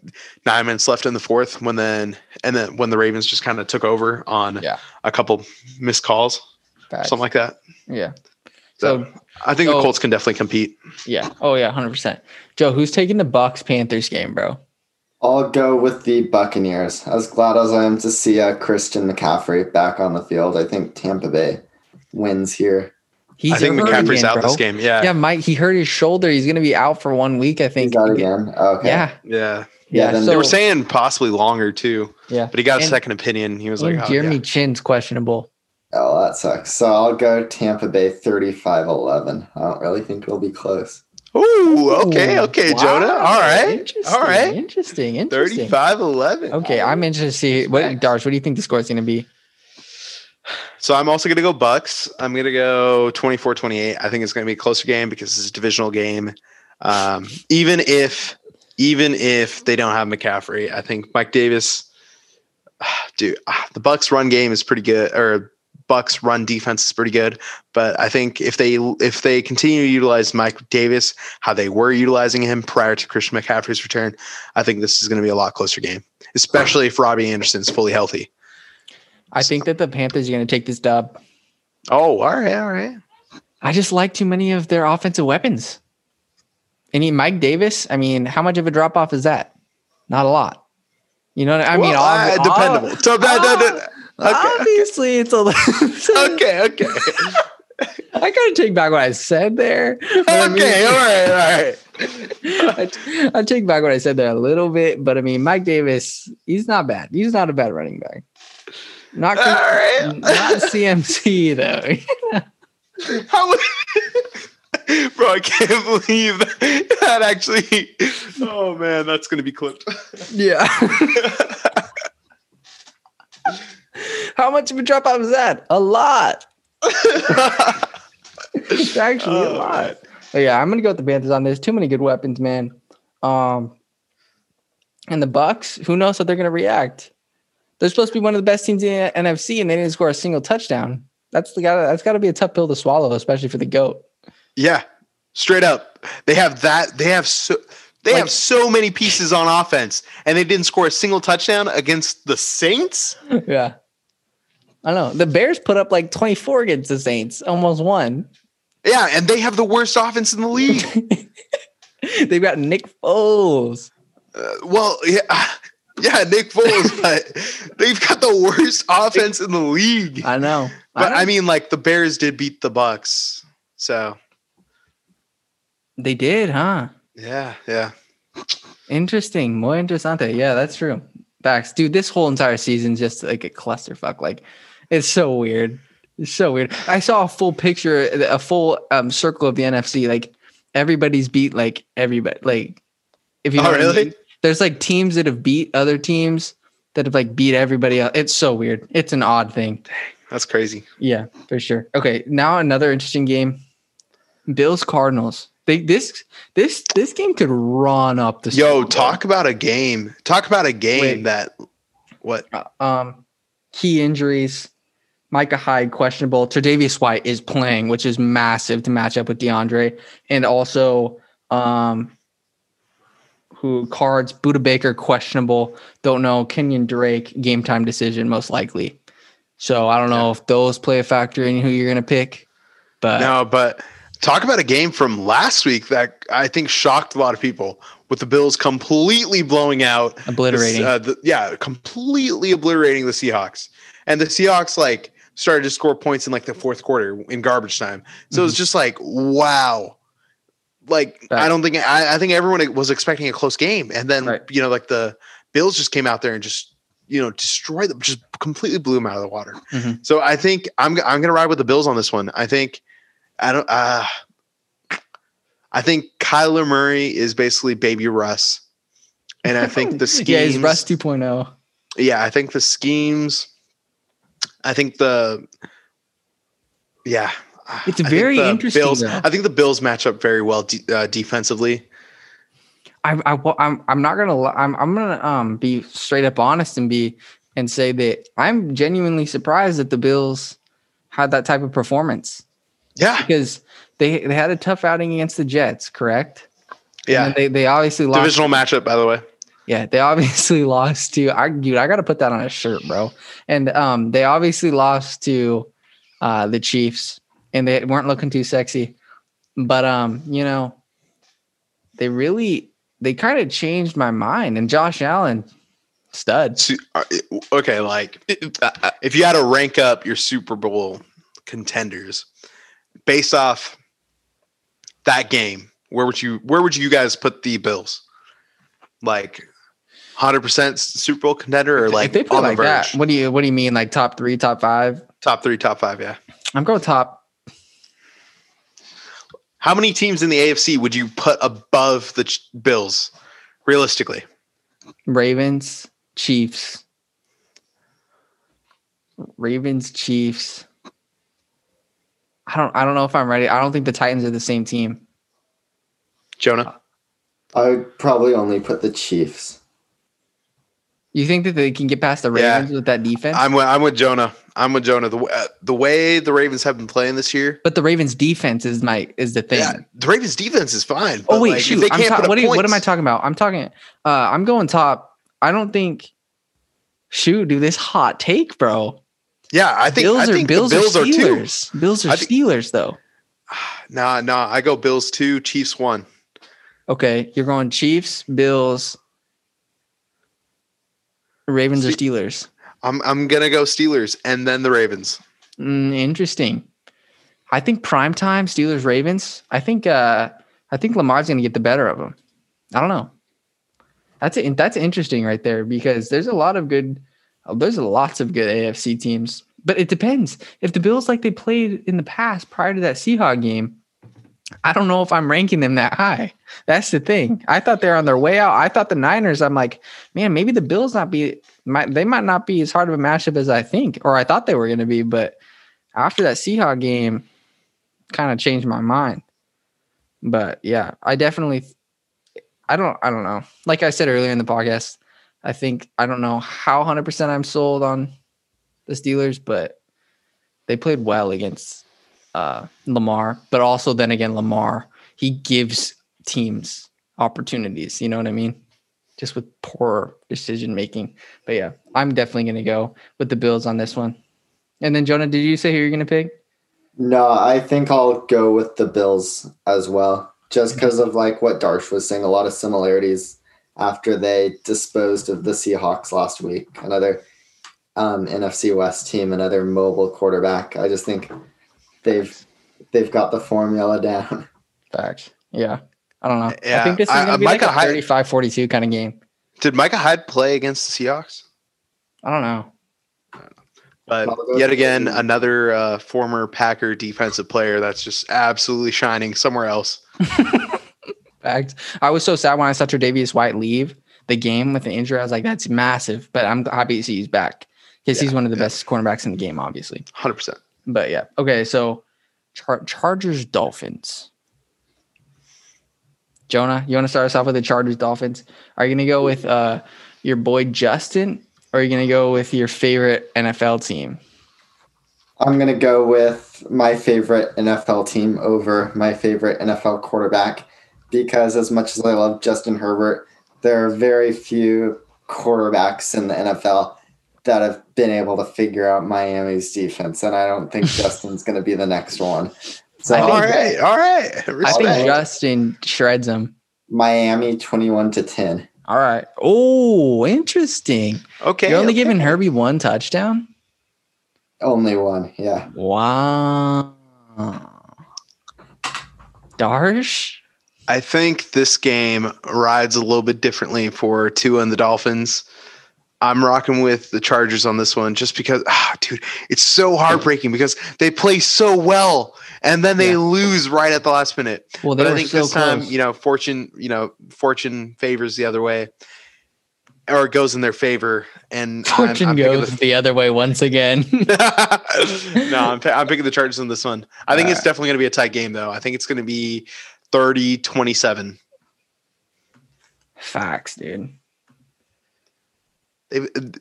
nine minutes left in the fourth when then and then when the Ravens just kind of took over on Yeah. a couple missed calls, Facts. something like that. yeah. So, So I think so- the Colts can definitely compete. yeah. Oh yeah, hundred percent. Joe, who's taking the Bucks Panthers game, bro? I'll go with the Buccaneers. As glad as I am to see uh, Christian McCaffrey back on the field, I think Tampa Bay wins here. He's I think hurt McCaffrey's again, out bro. this game. Yeah. Yeah, Mike. He hurt his shoulder. He's gonna be out for one week. I He's think. out again. Okay. Yeah. Yeah. Yeah. Yeah, so, they were saying possibly longer too, yeah. but he got a second opinion. He was and like, oh, Jeremy yeah. Chinn's questionable. Oh, that sucks. So I'll go Tampa Bay 35 11. I don't really think it'll be close. Ooh, okay, okay, wow. Jonah. All right. Interesting. All right. Interesting. Interesting. 35 11. Okay, I'm interested to see what Darsh. What do you think the score is going to be? So I'm also going to go Bucks. I'm going to go 24 28. I think it's going to be a closer game because it's a divisional game. Um, even if even if they don't have McCaffrey, I think Mike Davis, dude, ah, the Bucks run game is pretty good, or Bucks run defense is pretty good. But I think if they if they continue to utilize Mike Davis how they were utilizing him prior to Christian McCaffrey's return, I think this is going to be a lot closer game, especially if Robbie Anderson's fully healthy. I think that the Panthers are going to take this dub. Oh, all right, all right. I just like too many of their offensive weapons. Any Mike Davis? I mean, how much of a drop off is that? Not a lot. You know what I mean? Well, uh, ob- dependable. So, ob- okay, obviously, it's a okay, okay. I gotta take back what I said there. but I mean- okay, all right, all right. I, I take back what I said there a little bit, but I mean, Mike Davis, he's not bad. He's not a bad running back. Not, All right. not CMC though. How would- Bro, I can't believe that, that actually. Oh man, that's gonna be clipped. yeah. How much of a dropout was that? A lot. It's actually a Oh, lot. But yeah, I'm gonna go with the Panthers on this. Too many good weapons, man. Um, and the Bucks, who knows how they're gonna react? They're supposed to be one of the best teams in the NFC, and they didn't score a single touchdown. That's the got that's got to be a tough pill to swallow, especially for the goat. Yeah, straight up. They have that. They have so. They Like- have so many pieces on offense, and they didn't score a single touchdown against the Saints. yeah, I know the Bears put up like 24 against the Saints, almost won. Yeah, and they have the worst offense in the league. They've got Nick Foles. Uh, well, yeah, yeah, Nick Foles, but they've got the worst offense in the league. I know. But know. I mean, like the Bears did beat the Bucks, so they did, huh? yeah, yeah. Interesting. Muy interesante. Yeah, that's true. Facts. Dude, this whole entire season's just like a clusterfuck. Like, it's so weird. It's so weird. I saw a full picture, a full um, circle of the NFC. Like, everybody's beat like everybody. Like, if you know Oh, what I really? mean. There's like teams that have beat other teams that have like beat everybody else. It's so weird. It's an odd thing. That's crazy. Yeah, for sure. Okay, now another interesting game. Bills Cardinals. They this this this game could run up the Yo, Bowl. talk about a game. Talk about a game Wait. that what? Uh, um key injuries. Micah Hyde questionable. Tre'Davious White is playing, which is massive to match up with DeAndre, and also um who cards Budda Baker questionable. Don't know Kenyon Drake game time decision most likely. So I don't know if those play a factor in who you're gonna pick, but No, but talk about a game from last week that I think shocked a lot of people with the Bills completely blowing out obliterating. Uh, the, yeah, completely obliterating the Seahawks. And the Seahawks like started to score points in like the fourth quarter in garbage time. So it was just like, wow. Like I don't think I, I think everyone was expecting a close game, and then Right. you know like the Bills just came out there and just you know destroyed them, just completely blew them out of the water. Mhm. So I think I'm I'm gonna ride with the Bills on this one. I think I don't. Uh, I think Kyler Murray is basically baby Russ, and I think the schemes. yeah, he's Russ oh. 2.0. Yeah, I think the schemes. I think the. Yeah, It's very interesting, Bills. I think the Bills match up very well de- uh, defensively. I, I, I'm, I'm not gonna, I'm, I'm gonna, um, be straight up honest and be, and say that I'm genuinely surprised that the Bills had that type of performance Yeah, because they, they had a tough outing against the Jets, correct? yeah. And they, they obviously lost. Divisional matchup, by the way. Yeah, they obviously lost to. I, dude, I got to put that on a shirt, bro. And um, they obviously lost to uh, the Chiefs, and they weren't looking too sexy. But um, you know, they really they kind of changed my mind. And Josh Allen, stud. Uh, Okay, like if you had to rank up your Super Bowl contenders based off that game, where would you where would you guys put the Bills? Like hundred percent Super Bowl contender, or like if they put on it the like that, what do you what do you mean? Like top three, top five? Top three, top five, yeah. I'm going top. How many teams in the AFC would you put above the Ch- Bills, realistically? Ravens, Chiefs. Ravens, Chiefs. I don't I don't know if I'm ready. I don't think the Titans are the same team. Jonah, I would probably only put the Chiefs. You think that they can get past the Yeah. Ravens with that defense? I'm with, I'm with Jonah. I'm with Jonah. The uh, the way the Ravens have been playing this year, but the Ravens defense is my is the thing. yeah, the Ravens defense is fine. oh wait, like, shoot. they I'm can't ta- what, you- what am I talking about? I'm talking uh I'm going top. I don't think shoot, do this hot take, bro. Yeah, I think Bills I are think Bills, the Bills are are. Steelers. Bills are think- Steelers though. Nah, nah. I go Bills two, Chiefs one. Okay, you're going Chiefs, Bills, Ravens or Steelers. I'm I'm gonna go Steelers and then the Ravens. Mm, interesting. I think prime time Steelers Ravens. I think uh I think Lamar's going to get the better of them. I don't know. That's it. That's interesting right there because there's a lot of good. There's lots of good AFC teams, but it depends. If the Bills like they played in the past prior to that Seahawk game, I don't know if I'm ranking them that high. That's the thing. I thought they're on their way out. I thought the Niners. I'm like, man, maybe the Bills not be. Might, they might not be as hard of a matchup as I think, or I thought they were going to be. But after that Seahawk game, kind of changed my mind. But yeah, I definitely I don't I don't know. Like I said earlier in the podcast, I think I don't know how 100% I'm sold on the Steelers, but they played well against uh, Lamar, but also then again Lamar, he gives teams opportunities, you know what I mean? Just with poor decision making. But yeah, I'm definitely going to go with the Bills on this one. And then Jonah, did you say who you're going to pick? No, I think I'll go with the Bills as well, just because of like what Darsh was saying. A lot of similarities after they disposed of the Seahawks last week. Another um, NFC West team, another mobile quarterback. I just think they've they've got the formula down. Facts. Yeah. I don't know. Yeah, I think this is I- going to be Micah like a Hyde- 35 42 kind of game. Did Micah Hyde play against the Seahawks? I don't know. But yet again, another uh, former Packer defensive player that's just absolutely shining somewhere else. Fact. I was so sad when I saw Tre'Davious White leave the game with an injury. I was like, that's massive. But I'm happy to see he's back because he's one of the yeah. best cornerbacks in the game, obviously. 100%. But yeah. Okay. So Char- Chargers Dolphins. Jonah, you want to start us off with the Chargers Dolphins? Are you going to go with uh, your boy Justin or are you going to go with your favorite NFL team? I'm gonna go with my favorite NFL team over my favorite NFL quarterback because as much as I love Justin Herbert, there are very few quarterbacks in the NFL that have been able to figure out Miami's defense, and I don't think Justin's gonna be the next one. So think- all right. All right. I think Justin shreds them. Miami 21 to 10. All right. Oh, interesting. okay. You're only okay. giving Herbie one touchdown? Only one, yeah. Wow. Darsh? I think this game rides a little bit differently for Tua and the Dolphins. I'm rocking with the Chargers on this one just because, ah, dude, it's so heartbreaking because they play so well and then they Yeah. lose right at the last minute. Well, But I think so this time, close. you know, fortune, you know, fortune favors the other way, or it goes in their favor. And I'm- Fortune I'm goes the other way once again. no, I'm, I'm picking the Chargers on this one. I think it's Alright. definitely going to be a tight game, though. I think it's going to be 30 27. Facts, dude.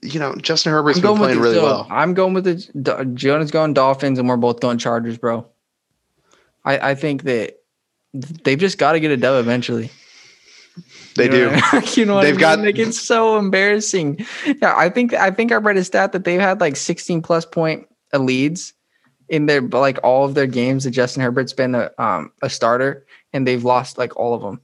You know, Justin Herbert's I'm been playing the, really well. I'm going with the Jonah's going Dolphins, and we're both going Chargers, bro. I, I think that they've just got to get a dub eventually. They You do. I- you know what They've I mean? got- like it's so embarrassing. Yeah, I think I think I read a stat that they've had like 16 plus point leads in their like all of their games that Justin Herbert's been a um a starter, and they've lost like all of them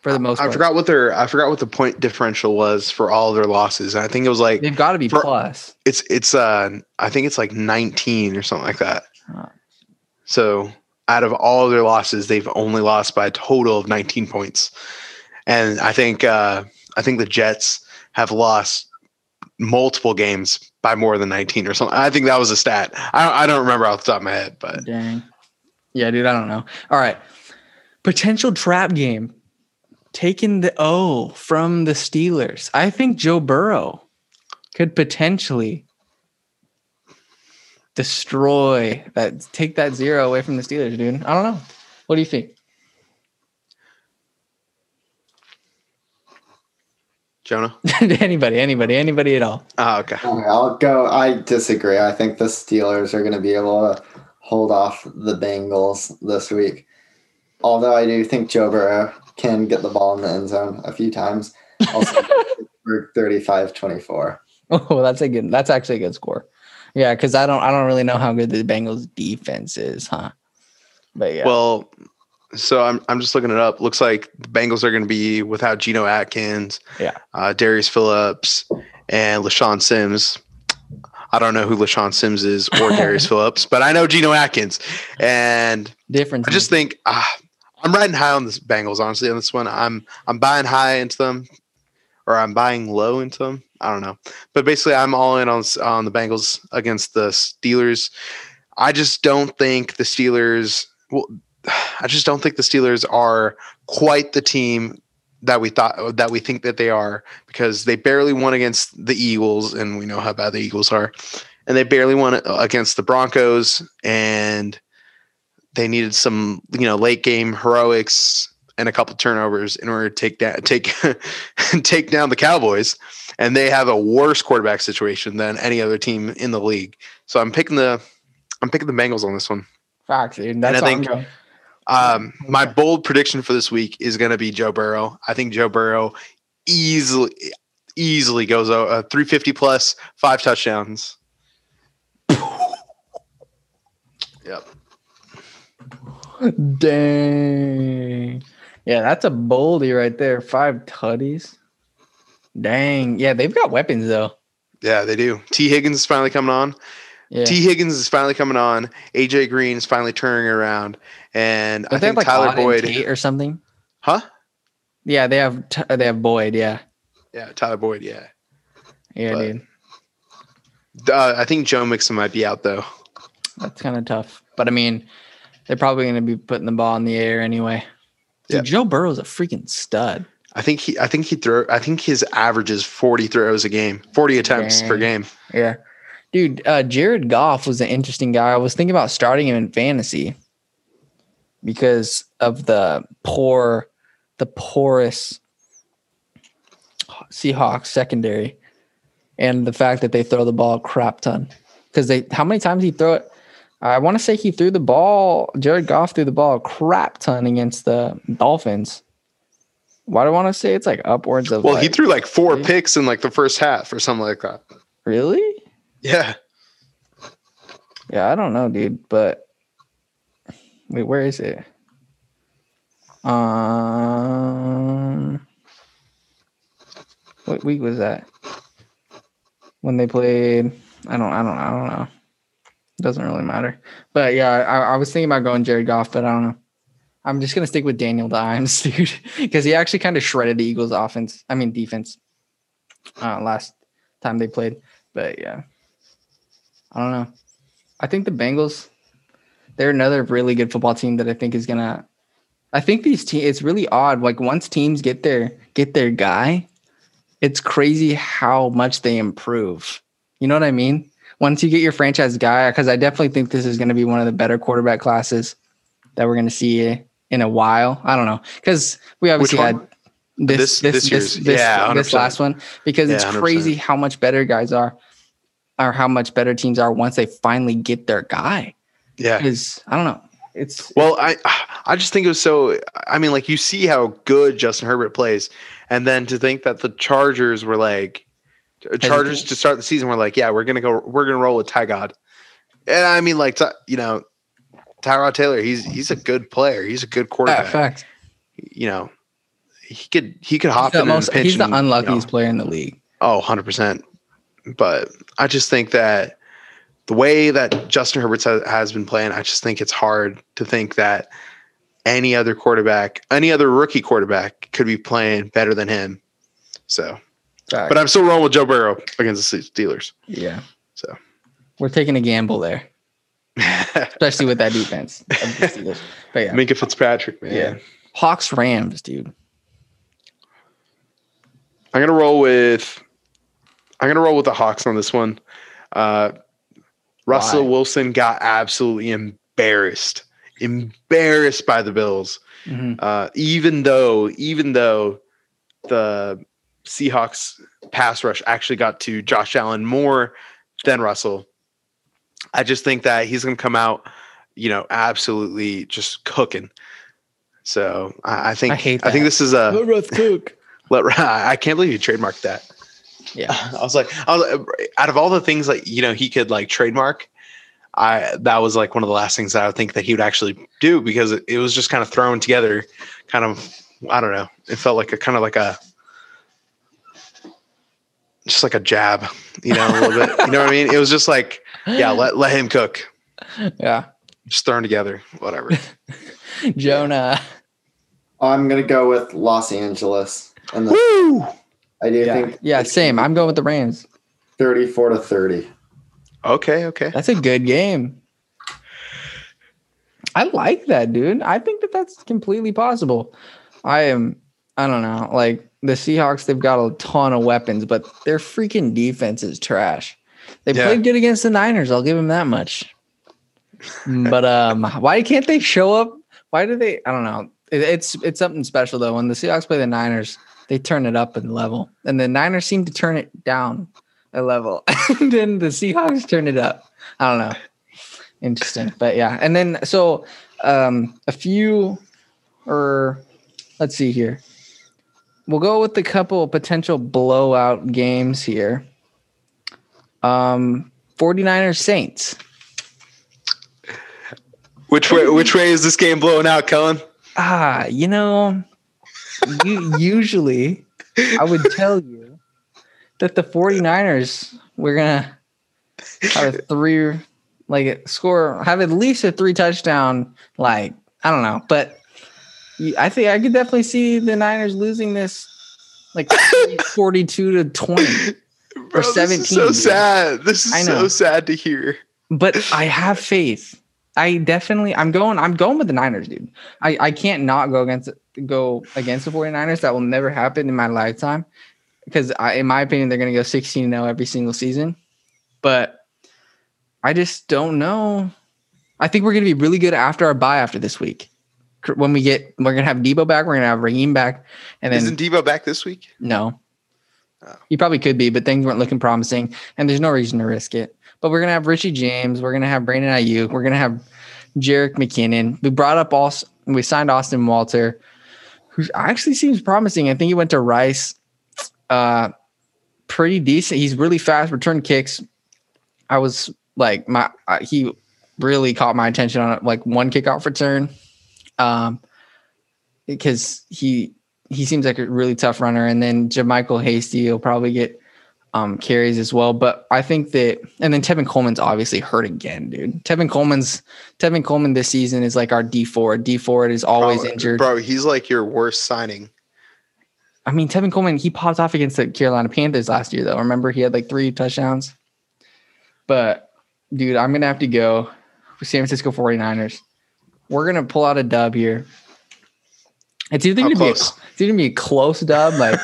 for the most I part. forgot what their I forgot what the point differential was for all their losses. I think it was like They've got to be For- plus. it's it's uh I think it's like 19 or something like that. Huh. So out of all their losses, they've only lost by a total of 19 points. And I think uh I think the Jets have lost multiple games by more than 19 or something. I think that was a stat. I I don't remember off the top of my head, but Dang. Yeah, dude, I don't know. All right. Potential trap game. Taking the O from the Steelers. I think Joe Burrow could potentially destroy that, take that zero away from the Steelers, dude. I don't know. What do you think? Jonah. anybody, anybody, anybody at all. Oh, okay. Okay, I'll go. I disagree. I think the Steelers are going to be able to hold off the Bengals this week. Although I do think Joe Burrow can get the ball in the end zone a few times. Also, for 35 24. Oh, that's a good. That's actually a good score. Yeah, because I don't. I don't really know how good the Bengals defense is, huh? But yeah. Well, so I'm I'm just looking it up. Looks like the Bengals are going to be without Geno Atkins, Yeah. uh, Darius Phillips, and Lashawn Sims. I don't know who LaShawn Sims is or Darius Phillips, but I know Geno Atkins. And Difference. I just think ah, I'm riding high on the Bengals. Honestly, on this one, I'm I'm buying high into them, or I'm buying low into them. I don't know, but basically, I'm all in on on the Bengals against the Steelers. I just don't think the Steelers. Well, I just don't think the Steelers are quite the team that we thought that we think that they are because they barely won against the Eagles, and we know how bad the Eagles are, and they barely won against the Broncos, and they needed some you know late game heroics and a couple turnovers in order to take down take take down the Cowboys, and they have a worse quarterback situation than any other team in the league. So I'm picking the I'm picking the Bengals on this one. Facts, dude. That's I I think- Um, my bold prediction for this week is going to be Joe Burrow. I think Joe Burrow easily easily goes uh, 350 plus, five touchdowns. Dang. Yeah, that's a boldy right there. Five tutties. Dang. Yeah, they've got weapons though. Yeah, they do. Tee Higgins is finally coming on. Yeah. Tee Higgins is finally coming on. AJ Green is finally turning around, and Don't I they have think like Tyler Boyd. Or something? Huh? Yeah, they have they have Boyd. Yeah, Yeah, Tyler Boyd. Yeah. yeah, But- dude. Uh, I think Joe Mixon might be out though. That's kind of tough. But I mean, they're probably going to be putting the ball in the air anyway. Dude, Yeah. Joe Burrow's a freaking stud. I think he. I think he throw. I think his average is forty throws a game, forty attempts per game. Yeah. Dude, uh, Jared Goff was an interesting guy. I was thinking about starting him in fantasy because of the poor, the porous Seahawks secondary and the fact that they throw the ball a crap ton. Because they, how many times he throw it? I want to say he threw the ball, Jared Goff threw the ball a crap ton against the Dolphins. Why do I want to say it's like upwards of Well, he threw like four Yeah. picks in like the first half or something like that. really? Yeah. Yeah, I don't know, dude, but wait, where is it? Um, what week was that? When they played? I don't, I don't, I don't know. Doesn't really matter. But yeah, I, I was thinking about going Jared Goff, but I don't know. I'm just gonna stick with Daniel Dimes, dude, because he actually kind of shredded the Eagles' offense. I mean defense. Uh, last time they played, but yeah, I don't know. I think the Bengals, they're another really good football team that I think is gonna. I think these teams. It's really odd. Like once teams get their get their guy, it's crazy how much they improve. You know what I mean? Once you get your franchise guy, because I definitely think this is going to be one of the better quarterback classes that we're going to see in a while. I don't know because we obviously had this This- this this this yeah, this last one because it's Yeah, 100%. crazy how much better guys are, or how much better teams are once they finally get their guy. Yeah. Because I don't know, it's Well, I I just think it was so. I mean, like you see how good Justin Herbert plays, and then to think that the Chargers were like Chargers to start the season were like, yeah, we're gonna go, we're gonna roll with Tyrod, and I mean, like you know, Tyrod Taylor, he's he's a good player, he's a good yeah, quarterback. fact. You know, he could he could hop He's the, in most, pitch. he's the and, you know, unluckiest player in the league. Oh, 100%. But I just think that the way that Justin Herbert has, has been playing, I just think it's hard to think that any other quarterback, any other rookie quarterback could be playing better than him. So, but I'm still rolling with Joe Burrow against the Steelers. yeah, So, we're taking a gamble there, especially with that defense. of the Steelers. But yeah, Minkah Fitzpatrick, man. Yeah. Hawks Rams, dude. I'm gonna roll with I'm gonna roll with the Hawks on this one. Uh, Russell Why? Wilson got absolutely embarrassed, embarrassed by the Bills. Mhm. Uh, even though, even though the Seahawks pass rush actually got to Josh Allen more than Russell, I just think that he's gonna come out, you know, absolutely just cooking. So I, I think I hate I think this is a Russ Cook. let, I can't believe you trademarked that. Yeah, I was like, I was out of all the things like you know he could like trademark. I that was like one of the last things that I would think that he would actually do because it, it was just kind of thrown together, kind of I don't know. It felt like a kind of like a just like a jab, you know, a little bit. You know what I mean? It was just like, yeah, let let him cook. Yeah. Just throw them together, whatever. Jonah. I'm gonna go with Los Angeles, and the, Woo! I do Yeah. think Yeah, same. I'm going with the Rams. 34 to 30. Okay, okay. That's a good game. I like that, dude. I think that that's completely possible. I am, I don't know, like the Seahawks, they've got a ton of weapons, but their freaking defense is trash. They Yeah. played good against the Niners. I'll give them that much. but um, why can't they show up? Why do they? I don't know. It, it's it's something special though. When the Seahawks play the Niners, they turn it up a level, and the Niners seem to turn it down a level, and then the Seahawks turn it up. I don't know. Interesting, but yeah, and then so um, a few, or let's see here. We'll go with a couple of potential blowout games here. Um, 49ers Saints. Which way which way is this game blowing out, Kellen? Ah, you know, you, usually I would tell you that the 49ers we're gonna have a three like score have at least a three touchdown like I don't know, but I think I could definitely see the Niners losing this like 42 to 20. Bro, this is 17, so dude. sad. This is so sad to hear. But I have faith. I definitely I'm going I'm going with the Niners, dude. I I can't not go against go against the 49ers. That will never happen in my lifetime. Because I in my opinion, they're gonna go 16 0 every single season. But I just don't know. I think we're gonna be really good after our bye after this week. When we get we're gonna have Deebo back, we're gonna have Raheem back, and then Isn't Deebo back this week? no. Oh. He probably could be, but things weren't looking promising, and there's no reason to risk it. But we're gonna have Richie James, we're gonna have Brandon Aiyuk, we're gonna have Jerick McKinnon. We brought up also we signed Austin Walter, who actually seems promising. I think he went to Rice. Uh pretty decent. He's really fast, return kicks. I was like my uh, he really caught my attention on like one kickoff return. Um because he he seems like a really tough runner. And then JaMycal Hasty will probably get um, carries as well. But I think that, and then Tevin Coleman's obviously hurt again, dude. Tevin Coleman's Tevin Coleman this season is like our D four. D four is always Bro, injured. Bro, he's like your worst signing. I mean, Tevin Coleman he popped off against the Carolina Panthers last year, though. Remember he had like three touchdowns. But dude, I'm gonna have to go with San Francisco 49ers. We're gonna pull out a dub here. It's either How gonna be a, it's either gonna be a close dub, like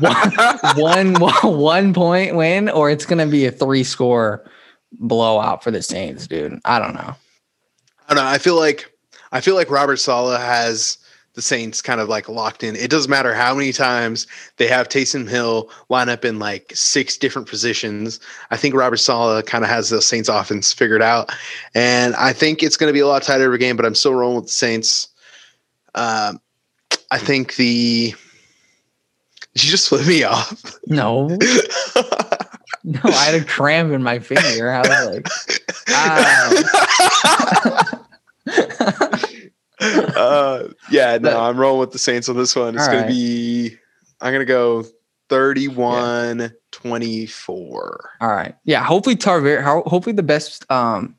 one, one, one point win, or it's gonna be a three score blowout for the Saints, dude. I don't know. I don't know. I feel like I feel like Robert Saleh has the Saints kind of like locked in. It doesn't matter how many times they have Taysom Hill line up in like six different positions. I think Robert Saleh kind of has the Saints offense figured out, and I think it's going to be a lot tighter of a game. But I'm still rolling with the Saints. Um, I think the. Did you just flip me off? No, no, I had a cramp in my finger. I was like, ah. uh, yeah, no, I'm rolling with the Saints on this one. It's going right. to be, I'm going to go 31 24. All right. Yeah. Hopefully Tarver hopefully the best um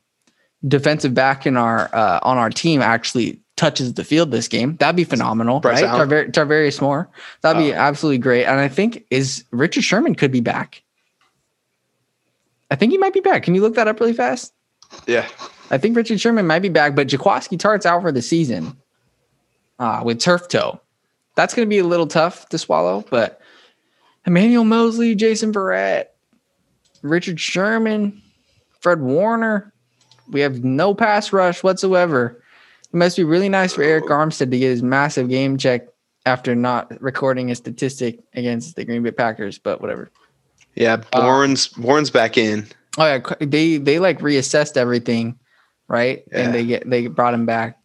defensive back in our uh on our team actually touches the field this game. That'd be phenomenal. Bryce right? Tarver- Tarvarius Moore. That'd be Oh. absolutely great. And I think is Richard Sherman could be back. I think he might be back. Can you look that up really fast? Yeah. I think Richard Sherman might be back, but Jaquiski Tartt's out for the season uh, with turf toe. That's going to be a little tough to swallow, but Emmanuel Moseley, Jason Verrett, Richard Sherman, Fred Warner. We have no pass rush whatsoever. It must be really nice for Arik Armstead to get his massive game check after not recording a statistic against the Green Bay Packers, but whatever. Yeah. Uh, Bourne's, Bourne's back in. Oh yeah, they they like reassessed everything, right? Yeah. And they get they brought him back.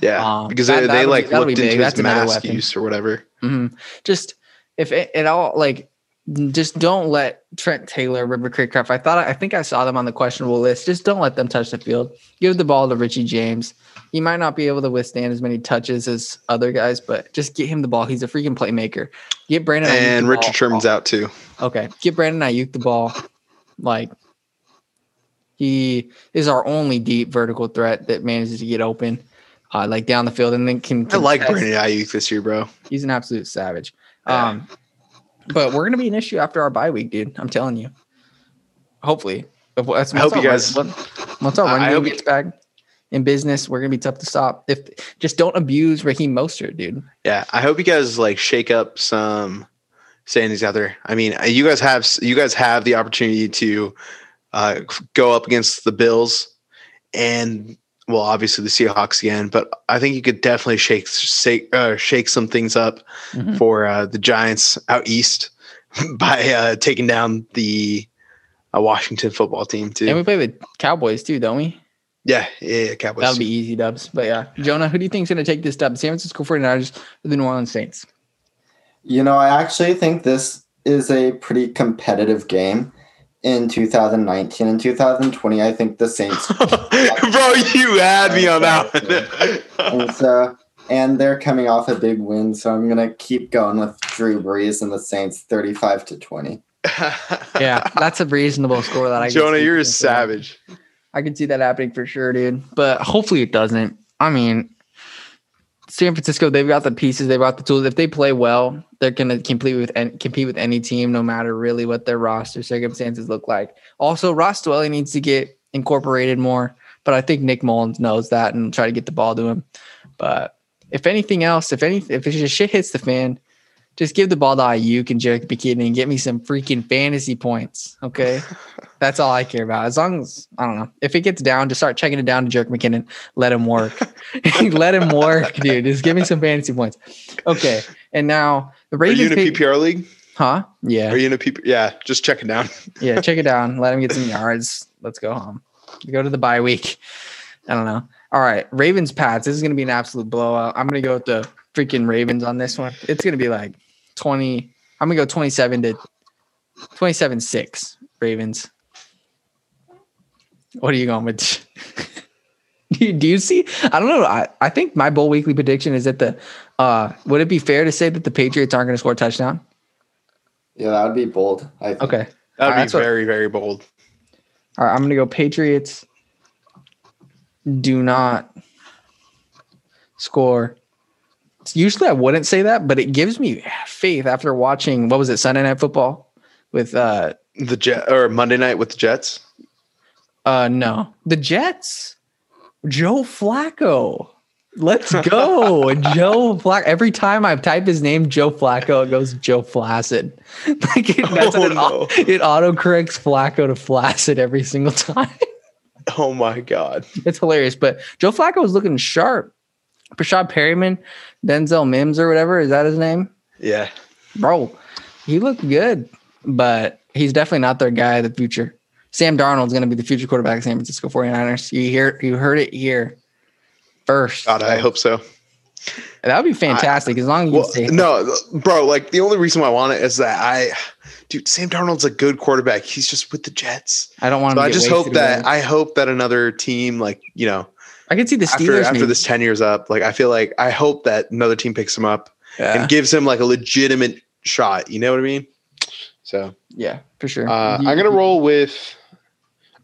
Yeah. um, because that- they, they like be looked into That's mask use or whatever. hmm Just if it, it all like just don't let Trent Taylor, River Cracraft. I thought I think I saw them on the questionable list. Just don't let them touch the field. Give the ball to Richie James. He might not be able to withstand as many touches as other guys, but just get him the ball. He's a freaking playmaker. Get Brandon Aiyuk And the Richard ball. Sherman's out too. Okay, get Brandon Aiyuk the ball. Like he is our only deep vertical threat that manages to get open, uh, like down the field, and then can. I like. Brandon Aiyuk this year, bro. He's an absolute savage. Yeah. Um, but we're gonna be an issue after our bye week, dude. I'm telling you. Hopefully, If- once I hope you guys- once- once our I- run game gets back in business, we're gonna be tough to stop. If just don't abuse Raheem Mostert, dude. Yeah, I hope you guys like shake up some standings out there. I mean, uh, you guys have you guys have the opportunity to uh, go up against the Bills and well, obviously the Seahawks again, but I think you could definitely shake shake uh, shake some things up Mhm. for uh, the Giants out east by uh, taking down the uh, Washington football team too. And we play the Cowboys too, don't we? yeah, yeah, yeah, Cowboys. That'll be easy dubs. But yeah, Jonah, who do you think's gonna take this dub? San Francisco 49ers or the New Orleans Saints? You know, I actually think this is a pretty competitive game in 2019 and 2020. I think the Saints Bro, you had me on that one. and so and they're coming off a big win, so I'm gonna keep going with Drew Brees and the Saints 35 to 20. Yeah, that's a reasonable score that I. can Jonah, you're a savage. I can see that happening for sure, dude. But hopefully it doesn't. I mean, San Francisco, they've got the pieces, they've got the tools. If they play well, they're gonna compete with an- compete with any team, no matter really what their roster circumstances look like. Also, Ross Dwelley needs to get incorporated more, but I think Nick Mullens knows that and try to get the ball to him. But if anything else, if any, if shit hits the fan, just give the ball to Aiyuk and Jerick McKinnon and get me some freaking fantasy points. Okay. That's all I care about. As long as I don't know. If it gets down, just start checking it down to Jerick McKinnon. Let him work. Let him work, dude. Just give me some fantasy points. Okay. And now the Are you Ravens in a PPR league? Huh? Yeah. Are you in a PPR? Yeah, just check it down. Yeah, check it down. Let him get some yards. Let's go home. Go to the bye week. I don't know. All right, Ravens Pats. This is gonna be an absolute blowout. I'm gonna go with the freaking Ravens on this one. It's gonna be like 20. I'm gonna go 27 to 27 6 Ravens. What are you going with? do, you, do you see? I don't know. I, I think my bowl weekly prediction is that the uh would it be fair to say that the Patriots aren't gonna score a touchdown? Yeah, that would be bold. I think. Okay. That'd Alright, be that's what- very, very bold. All right, I'm gonna go Patriots. Do not score. Usually I wouldn't say that, but it gives me faith after watching what was it Sunday Night Football with uh The Jet or Monday night with the Jets. uh no the Jets. Joe Flacco. Let's go, Joe Flacco. Every time I type his name, Joe Flacco, it goes Joe Flaccid. Like it, that's Oh, no. it autocorrects Flacco to Flaccid every single time. Oh my god. It's hilarious. But Joe Flacco was looking sharp. Breshad Perriman, Denzel Mims or whatever, is that his name? Yeah. Bro, he looked good, but he's definitely not their guy of the future. Sam Darnold's going to be the future quarterback of San Francisco 49ers. You hear you heard it here first. God, I hope so. that would be fantastic as long as you Well, stay no, bro. Like the only reason why I want it is that I, dude, Sam Darnold's a good quarterback. He's just with the Jets. I don't want So to I just hope that I hope that another team, like you know, I can see the Steelers after maybe. this ten years up, like I feel like I hope that another team picks him up yeah. and gives him like a legitimate shot. You know what I mean? So yeah, for sure. uh, You- I'm gonna roll with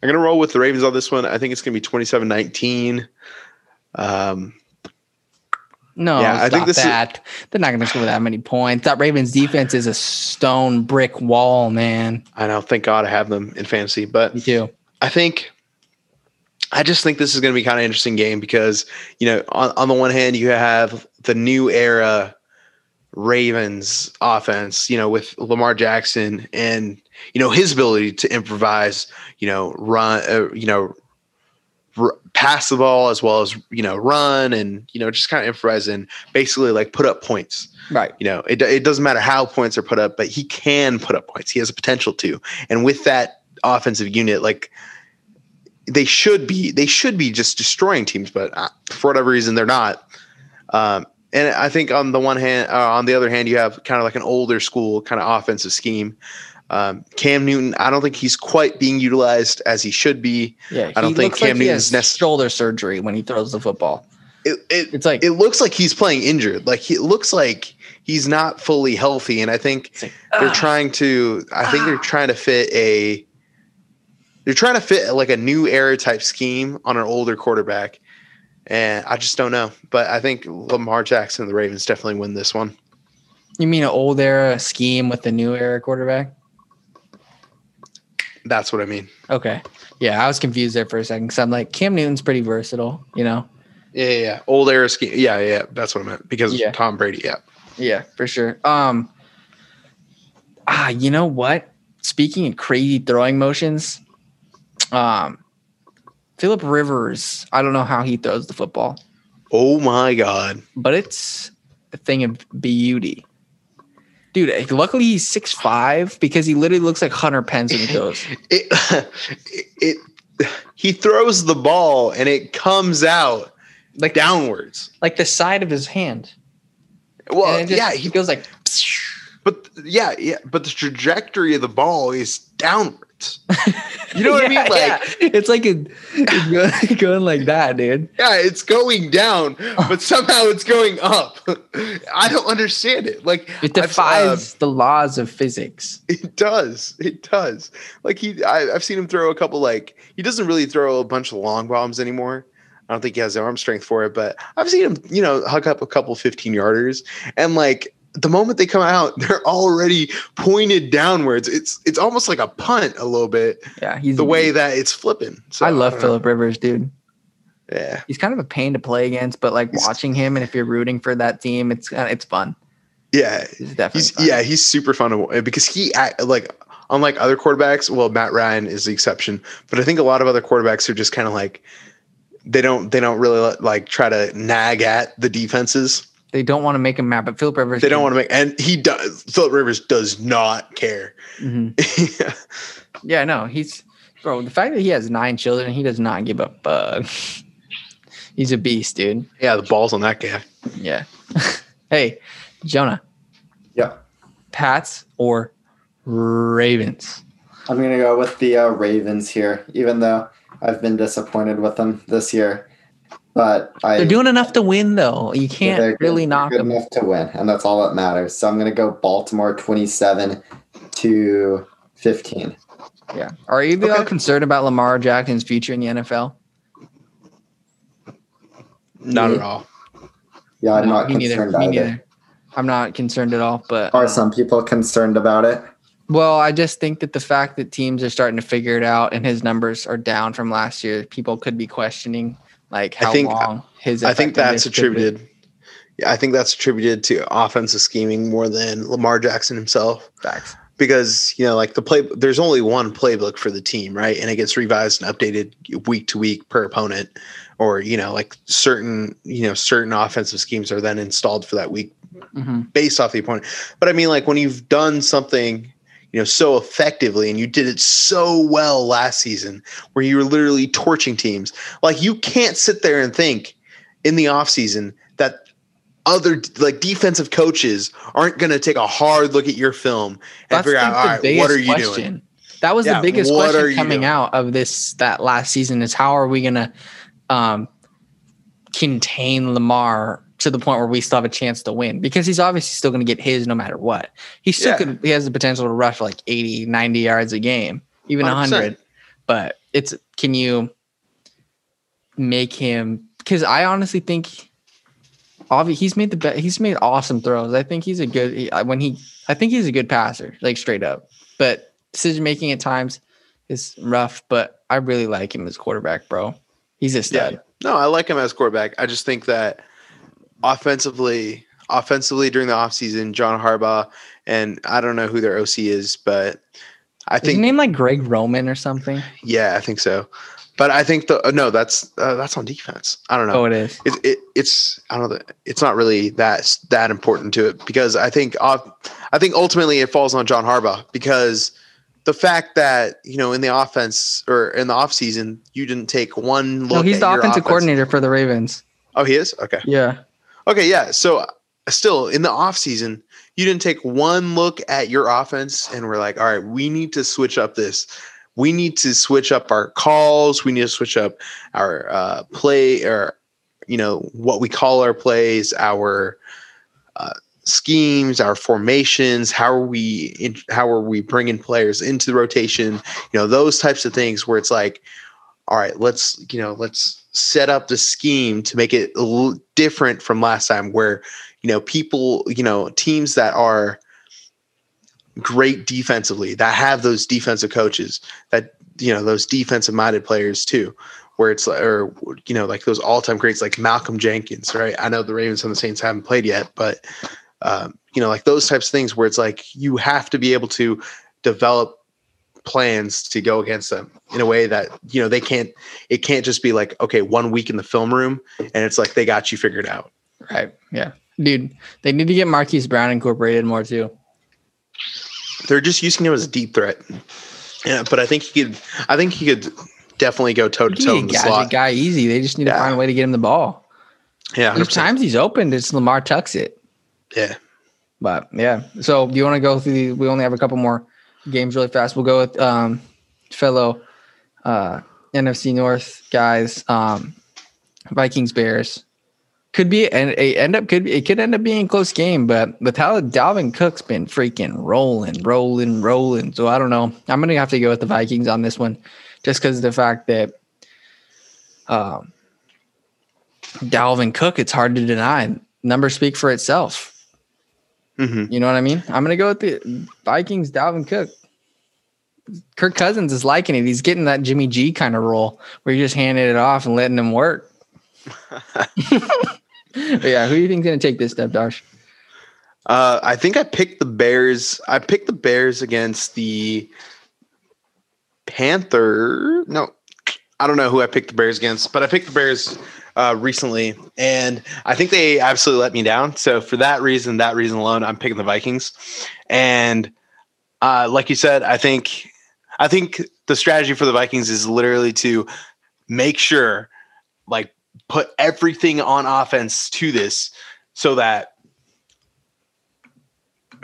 I'm gonna roll with the Ravens on this one. I think it's gonna be 27-19. Um, No, Yeah, I stop think this is- that. They're not going to score that many points. That Ravens defense is a stone brick wall, man. I know, thank God I have them in fantasy, but Me too. I think I just think this is going to be kind of interesting game because you know on, on the one hand you have the new era Ravens offense, you know, with Lamar Jackson and you know his ability to improvise, you know, run, uh, you know, r- pass the ball as well as you know run and you know just kind of improvise and basically like put up points. Right. You know, it, it doesn't matter how points are put up, but he can put up points. He has a potential to. And with that offensive unit, like they should be, they should be just destroying teams, but uh, for whatever reason, they're not. Um, and I think on the one hand, uh, on the other hand, you have kind of like an older school kind of offensive scheme. Um, Cam Newton, I don't think he's quite being utilized as he should be. Yeah, I don't think like Cam he Newton's nec- shoulder surgery when he throws the football. It, it, It's like it looks like he's playing injured. Like he it looks like he's not fully healthy, and I think like, they're ah. trying to. I think they're trying to fit a. They're trying to fit like a new era type scheme on an older quarterback, and I just don't know. But I think Lamar Jackson and the Ravens definitely win this one. You mean an old era scheme with the new era quarterback? That's what I mean. Okay. Yeah, I was confused there for a second because I'm like, Cam Newton's pretty versatile, you know? Yeah, yeah, yeah. old era scheme. Yeah, yeah, that's what I meant because Yeah. Tom Brady. Yeah, Yeah, for sure. Um ah, you know what? Speaking of crazy throwing motions, um Philip Rivers, I don't know how he throws the football, Oh my God. but it's a thing of beauty. Dude, luckily he's six five because he literally looks like Hunter Pence when he throws. It, it, he throws the ball and it comes out Like downwards. like the side of his hand. Well, just- yeah, he goes like but yeah, yeah, but the trajectory of the ball is downwards. You know what I mean? Like, yeah. it's like a, it's going, like that, dude. yeah, it's going down, but somehow it's going up. I don't understand it. Like It uh, defies the laws of physics. It does. It does. Like he, I, I've seen him throw a couple. Like he doesn't really throw a bunch of long bombs anymore. I don't think he has the arm strength for it, but I've seen him, you know, hug up a couple 15 yarders, and like the moment they come out, they're already pointed downwards. It's it's almost like a punt a little bit, Yeah, he's the way that it's flipping. So I love. Philip Rivers, dude. Yeah, He's kind of a pain to play against, but like He's- watching him, and if you're rooting for that team, it's uh, it's fun. yeah, It's definitely he's yeah he's super fun to because he act like unlike other quarterbacks well matt ryan is the exception but i think a lot of other quarterbacks are just kind of like they don't they don't really like try to nag at the defenses They don't want to make him mad, but Philip Rivers. they don't want to make and he does philip rivers does not care to. Yeah, no, he's bro. The fact that he has nine children, he does not give a fuck. he's a beast, dude. yeah the balls on that guy Yeah. hey, Jonah, Yeah. Pats or Ravens? I'm going to go with the uh, Ravens here, even though I've been disappointed with them this year. But I, They're doing enough to win, though. You can't they're good- really they're knock good them. enough to win, and that's all that matters. So I'm going to go Baltimore 27 to 15. Yeah. Are you all Okay. concerned about Lamar Jackson's future in the NFL? not Me? at all Yeah, I'm No, not me neither. concerned Me either. neither. I'm not concerned at all. But Are uh, some people concerned about it? well, I just think that the fact that teams are starting to figure it out and his numbers are down from last year, people could be questioning like I how think- long his. i think that's effectiveness could be. attributed yeah i think that's attributed to offensive scheming more than lamar jackson himself Facts. because you know like the play there's only one playbook for the team right and it gets revised and updated week to week per opponent or you know like certain you know certain offensive schemes are then installed for that week hmm based off the opponent but i mean like when you've done something you know so effectively and you did it so well last season where you were literally torching teams like you can't sit there and think in the offseason that other like defensive coaches aren't going to take a hard look at your film and That's figure out all right what are you question. doing That was Yeah, the biggest question coming doing? out of this that last season is how are we gonna um, contain Lamar to the point where we still have a chance to win because he's obviously still going to get his no matter what. He still Yeah. could he has the potential to rush like 80, 90 yards a game, even 100%. 100. But it's can you make him cuz I honestly think obviously he's made the be- he's made awesome throws. I think he's a good he, when he I think he's a good passer, like straight up. But decision making at times is rough, but I really like him as quarterback, bro. He's a stud. No, I like him as quarterback. I just think that offensively, offensively during the offseason, John Harbaugh and I don't know who their OC is, but I Is his think name like Greg Roman or something? yeah, I think so. But I think the uh, no, that's uh, that's on defense. I don't know. Oh, it is. it, it, it's I don't know. It's not really that that important to it because I think uh, I think ultimately it falls on John Harbaugh because the fact that you know in the offense or in the offseason you didn't take one look. No, he's at the offensive offense- coordinator for the Ravens. Oh, he is okay. Yeah. Okay, yeah. So uh, still in the off season, you didn't take one look at your offense and we're like, all right, we need to switch up this. We need to switch up our calls. We need to switch up our uh, play or you know what we call our plays, our uh, schemes, our formations. How are we? In, how are we bringing players into the rotation? You know those types of things where it's like, all right, let's you know let's set up the scheme to make it different from last time, where you know people, you know teams that are great defensively that have those defensive coaches that you know those defensive minded players too where it's or you know like those all-time greats like Malcolm Jenkins right? I know the Ravens and the Saints haven't played yet but um, you know like those types of things where it's like you have to be able to develop plans to go against them in a way that you know they can't it can't just be like okay one week in the film room and it's like they got you figured out right yeah dude they need to get Marquise Brown incorporated more too they're just using him as a deep threat. Yeah, but I think he could. I think he could definitely go toe to toe in the slot. Guy easy. They just need yeah. to find a way to get him the ball. Yeah, 100%. there's times he's open. It's Lamar tucks it. Yeah, but yeah. So do you want to go through? The, we only have a couple more games really fast. We'll go with um, fellow uh, NFC North guys. Um, Vikings Bears could be and it end up could be, it could end up being a close game, but with how Dalvin Cook's been freaking rolling, rolling, rolling. So I don't know. I'm gonna have to go with the Vikings on this one, just because of the fact that um, Dalvin Cook, it's hard to deny. Numbers speak for itself. Mm-hmm. You know what I mean? I'm gonna go with the Vikings. Dalvin Cook. Kirk Cousins is liking it. He's getting that Jimmy G kind of role where you're just handing it off and letting him work. yeah, who do you think's going to take this step, Darsh? Uh, I think I picked the Bears. I picked the Bears against the Panther. No, I don't know who I picked the Bears against, but I picked the Bears uh, recently, and I think they absolutely let me down. So for that reason, that reason alone, I'm picking the Vikings. And uh, like you said, I think I think the strategy for the Vikings is literally to make sure, like put everything on offense to this so that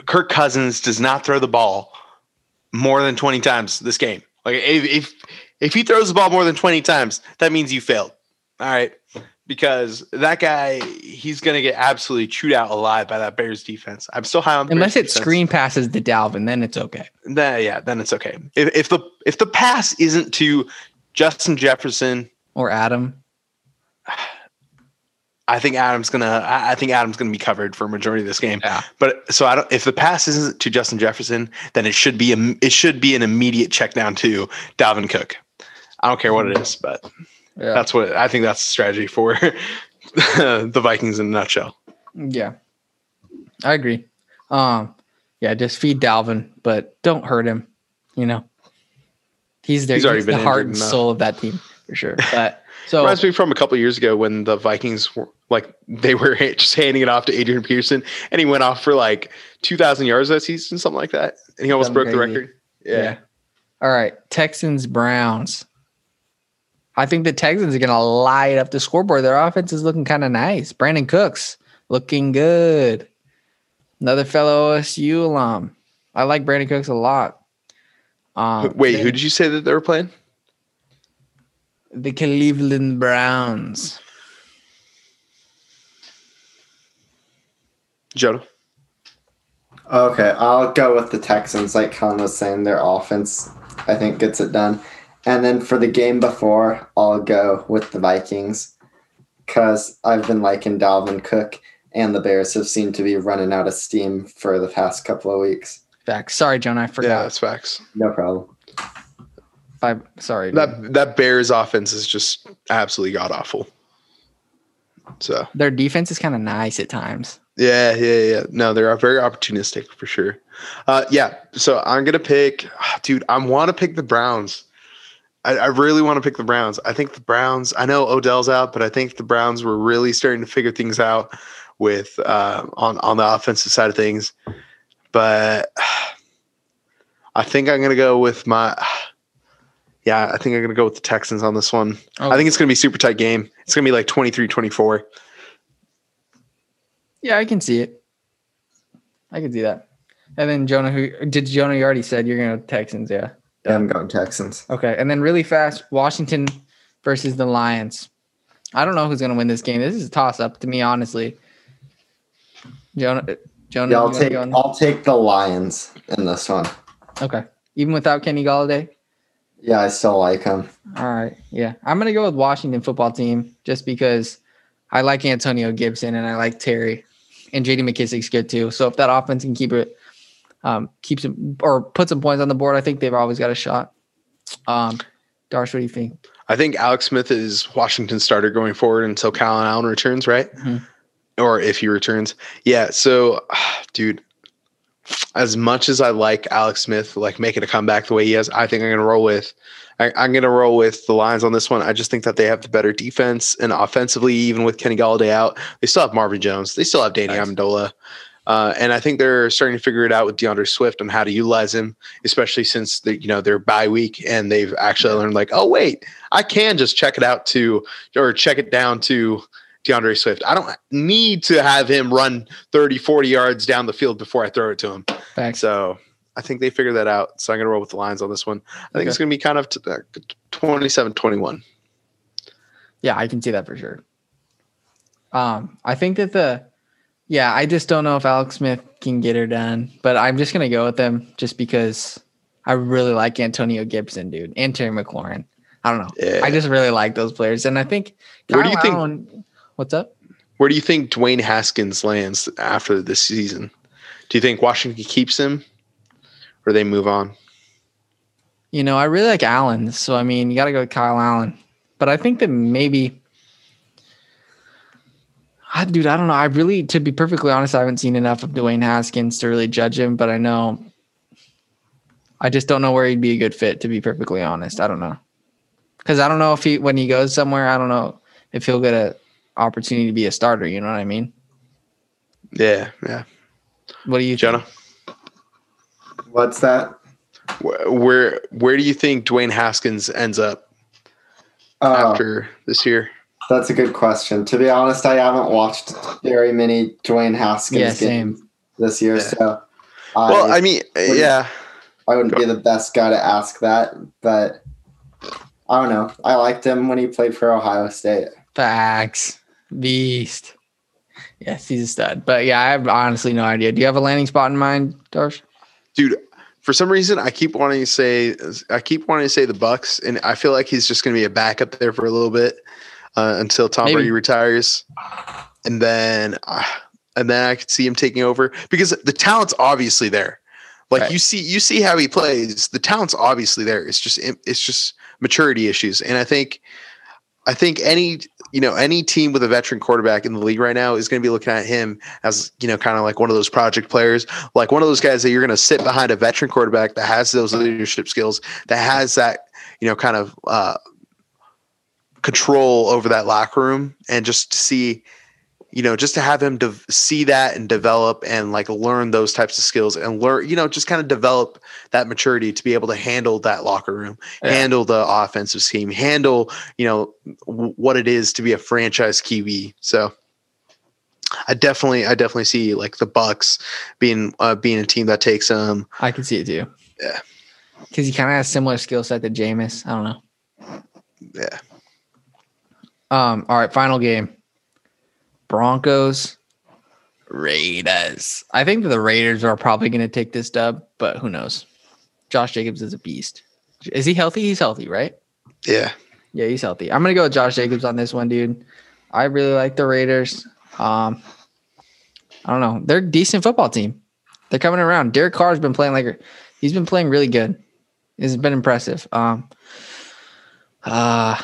Kirk Cousins does not throw the ball more than 20 times this game. Like if if if he throws the ball more than 20 times, that means you failed. All right. Because that guy, he's gonna get absolutely chewed out alive by that Bears defense. I'm still high on unless it screen passes to Dalvin, then it's okay. Then yeah, then it's okay. If, if the if the pass isn't to Justin Jefferson or Adam, I think Adam's gonna. I think Adam's gonna be covered for a majority of this game. Yeah. But so I don't. If the pass isn't to Justin Jefferson, then it should be a. It should be an immediate check down to Dalvin Cook. I don't care what it is, but yeah. that's what I think. That's the strategy for the Vikings in a nutshell. Yeah, I agree. Um, yeah, just feed Dalvin, but don't hurt him. You know, he's there. He's already he's been the heart and soul of that team for sure. But so reminds me from a couple years ago when the Vikings were like they were just handing it off to Adrian Peterson, and he went off for like two thousand yards that season, something like that, and he almost broke crazy. the record. Yeah. yeah. All right, Texans Browns. I think the Texans are going to light up the scoreboard. Their offense is looking kind of nice. Brandin Cooks looking good. Another fellow OSU alum. I like Brandin Cooks a lot. Um, Wait, who did you say that they were playing? The Cleveland Browns. Jonah. Okay, I'll go with the Texans. Like Colin was saying, their offense, I think, gets it done. And then for the game before, I'll go with the Vikings because I've been liking Dalvin Cook, and the Bears have seemed to be running out of steam for the past couple of weeks. Facts. Sorry, Jonah, I forgot. Yeah, that's facts. No problem. I'm sorry. That that Bears offense is just absolutely god awful. So their defense is kind of nice at times. Yeah, yeah, yeah. No, they're very opportunistic for sure. Uh, yeah. So I'm gonna pick, dude. I want to pick the Browns. I, I really want to pick the Browns. I think the Browns. I know Odell's out, but I think the Browns were really starting to figure things out with uh, on on the offensive side of things. But I think I'm gonna go with my yeah, I think I'm going to go with the Texans on this one. Oh. I think it's going to be super tight game. It's going to be like 23 24. Yeah, I can see it. I can see that. And then Jonah, who did Jonah? You already said you're going to Texans, yeah. Yeah, I'm going Texans. Okay, and then really fast, Washington versus the Lions. I don't know who's going to win this game. This is a toss up to me, honestly. Jonah, uh, Jonah, Yeah, I'll take go I'll take the Lions in this one. Okay, even without Kenny Golladay. Yeah, I still like him. All right, yeah, I'm going to go with Washington football team just because I like Antonio Gibson and I like Terry, and J.D. McKissick's good too. So if that offense can keep it, um, keep some or put some points on the board, I think they've always got a shot. Um, Darsh, what do you think? I think Alex Smith is Washington's starter going forward until Kyle Allen returns, right? Mhm. Or if he returns. Yeah. So, dude, as much as I like Alex Smith, like making a comeback the way he has, I think I'm going to roll with. I, I'm going to roll with the Lions on this one. I just think that they have the better defense and offensively, even with Kenny Golladay out, they still have Marvin Jones. They still have Danny Nice. Amendola. Uh, and I think they're starting to figure it out with DeAndre Swift on how to utilize him, especially since they, you know their bye week and they've actually learned like, oh wait, I can just check it out to or check it down to DeAndre Swift. I don't need to have him run 30, 40 yards down the field before I throw it to him. Thanks. So I think they figured that out. So I'm going to roll with the lines on this one. I think it's going to be kind of t- uh, 27 21. Yeah, I can see that for sure. Um, I think that the yeah, I just don't know if Alex Smith can get her done, but I'm just gonna go with them just because I really like Antonio Gibson, dude, and Terry McLaurin. I don't know. Yeah. I just really like those players, and I think. Where do you Kyle think- what's up? Where do you think Dwayne Haskins lands after this season? Do you think Washington keeps him or they move on? You know, I really like Allen, so I mean, you got to go with Kyle Allen. But I think that maybe, I, dude, I don't know. I really, to be perfectly honest, I haven't seen enough of Dwayne Haskins to really judge him. But I know, I just don't know where he'd be a good fit. To be perfectly honest, I don't know, because I don't know if he when he goes somewhere, I don't know if he'll get a opportunity to be a starter. You know what I mean? Yeah, yeah. What do you, think? Jonah, What's that? wh- where where do you think Dwayne Haskins ends up Oh, after this year? That's a good question. To be honest, I haven't watched very many Dwayne Haskins Yeah, games this year, Yeah. so Well, I, I mean, yeah, I wouldn't be the best guy to ask that, but I don't know. I liked him when he played for Ohio State. Facts. Beast. Yes, he's a stud. But yeah, I have honestly no idea. Do you have a landing spot in mind, Darsh? dude. For some reason, I keep wanting to say I keep wanting to say the Bucks, and I feel like he's just going to be a backup there for a little bit uh, until Tom Maybe. Brady retires, and then uh, and then I could see him taking over because the talent's obviously there. Like Right. you see, you see how he plays. The talent's obviously there. It's just it's just maturity issues, and I think I think any you know any team with a veteran quarterback in the league right now is going to be looking at him as you know kind of like one of those project players, like one of those guys that you're going to sit behind a veteran quarterback that has those leadership skills, that has that you know kind of uh, control over that locker room, and just to see. You know, just to have him de- see that and develop and like learn those types of skills and learn, you know, just kind of develop that maturity to be able to handle that locker room, Yeah. handle the offensive scheme, handle, you know, w- what it is to be a franchise QB. So I definitely, I definitely see like the Bucks being uh, being a team that takes um I can see it too. Yeah. Because he kind of has similar skill set to Jameis. I don't know. yeah Um, all right, final game. Broncos, Raiders. I think the Raiders are probably going to take this dub, but who knows? Josh Jacobs is a beast. Is he healthy? He's healthy, right? yeah Yeah, he's healthy. I'm gonna go with Josh Jacobs on this one, dude. I really like the Raiders. Um, I don't know. They're a decent football team. They're coming around. Derek Carr's been playing like he's been playing really good. It's been impressive. Um, uh,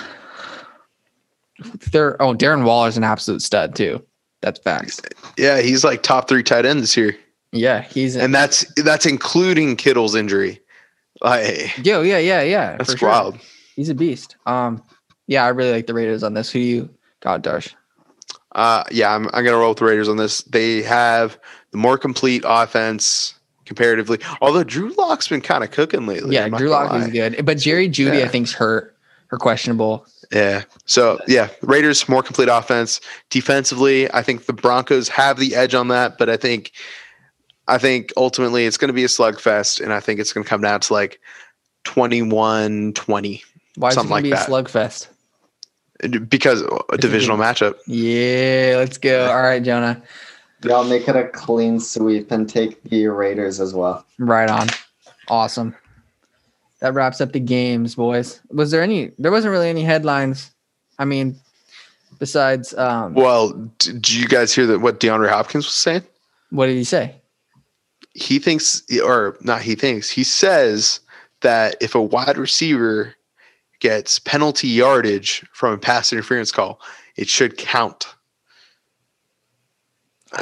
they're oh Darren Waller's an absolute stud too. That's facts. yeah he's like top three tight end this year, Yeah, he's and that's that's including Kittle's injury. Like yo yeah yeah yeah. that's sure. wild. He's a beast. Um, yeah, I really like the Raiders on this. Who you got, Darsh? Uh, yeah, I'm, I'm gonna roll with the Raiders on this. They have the more complete offense comparatively. Although Drew Lock's been kind of cooking lately. Yeah, Drew Lock is good, but Jerry Jeudy Yeah. I think's hurt or questionable. Yeah. So yeah, Raiders more complete offense. Defensively, I think the Broncos have the edge on that, but I think I think ultimately it's going to be a slugfest, and I think it's going to come down to like 21 20 Why is it Something going like to be that. a slugfest? because a divisional matchup. Yeah, let's go. All right, Jonah. Yeah, I'll make it a clean sweep and take the Raiders as well. Right on. Awesome. That wraps up the games, boys. Was there any? There wasn't really any headlines. I mean, besides, um, Well, did you guys hear that what DeAndre Hopkins was saying? what did he say? He thinks, or not he thinks, he says that if a wide receiver gets penalty yardage from a pass interference call, it should count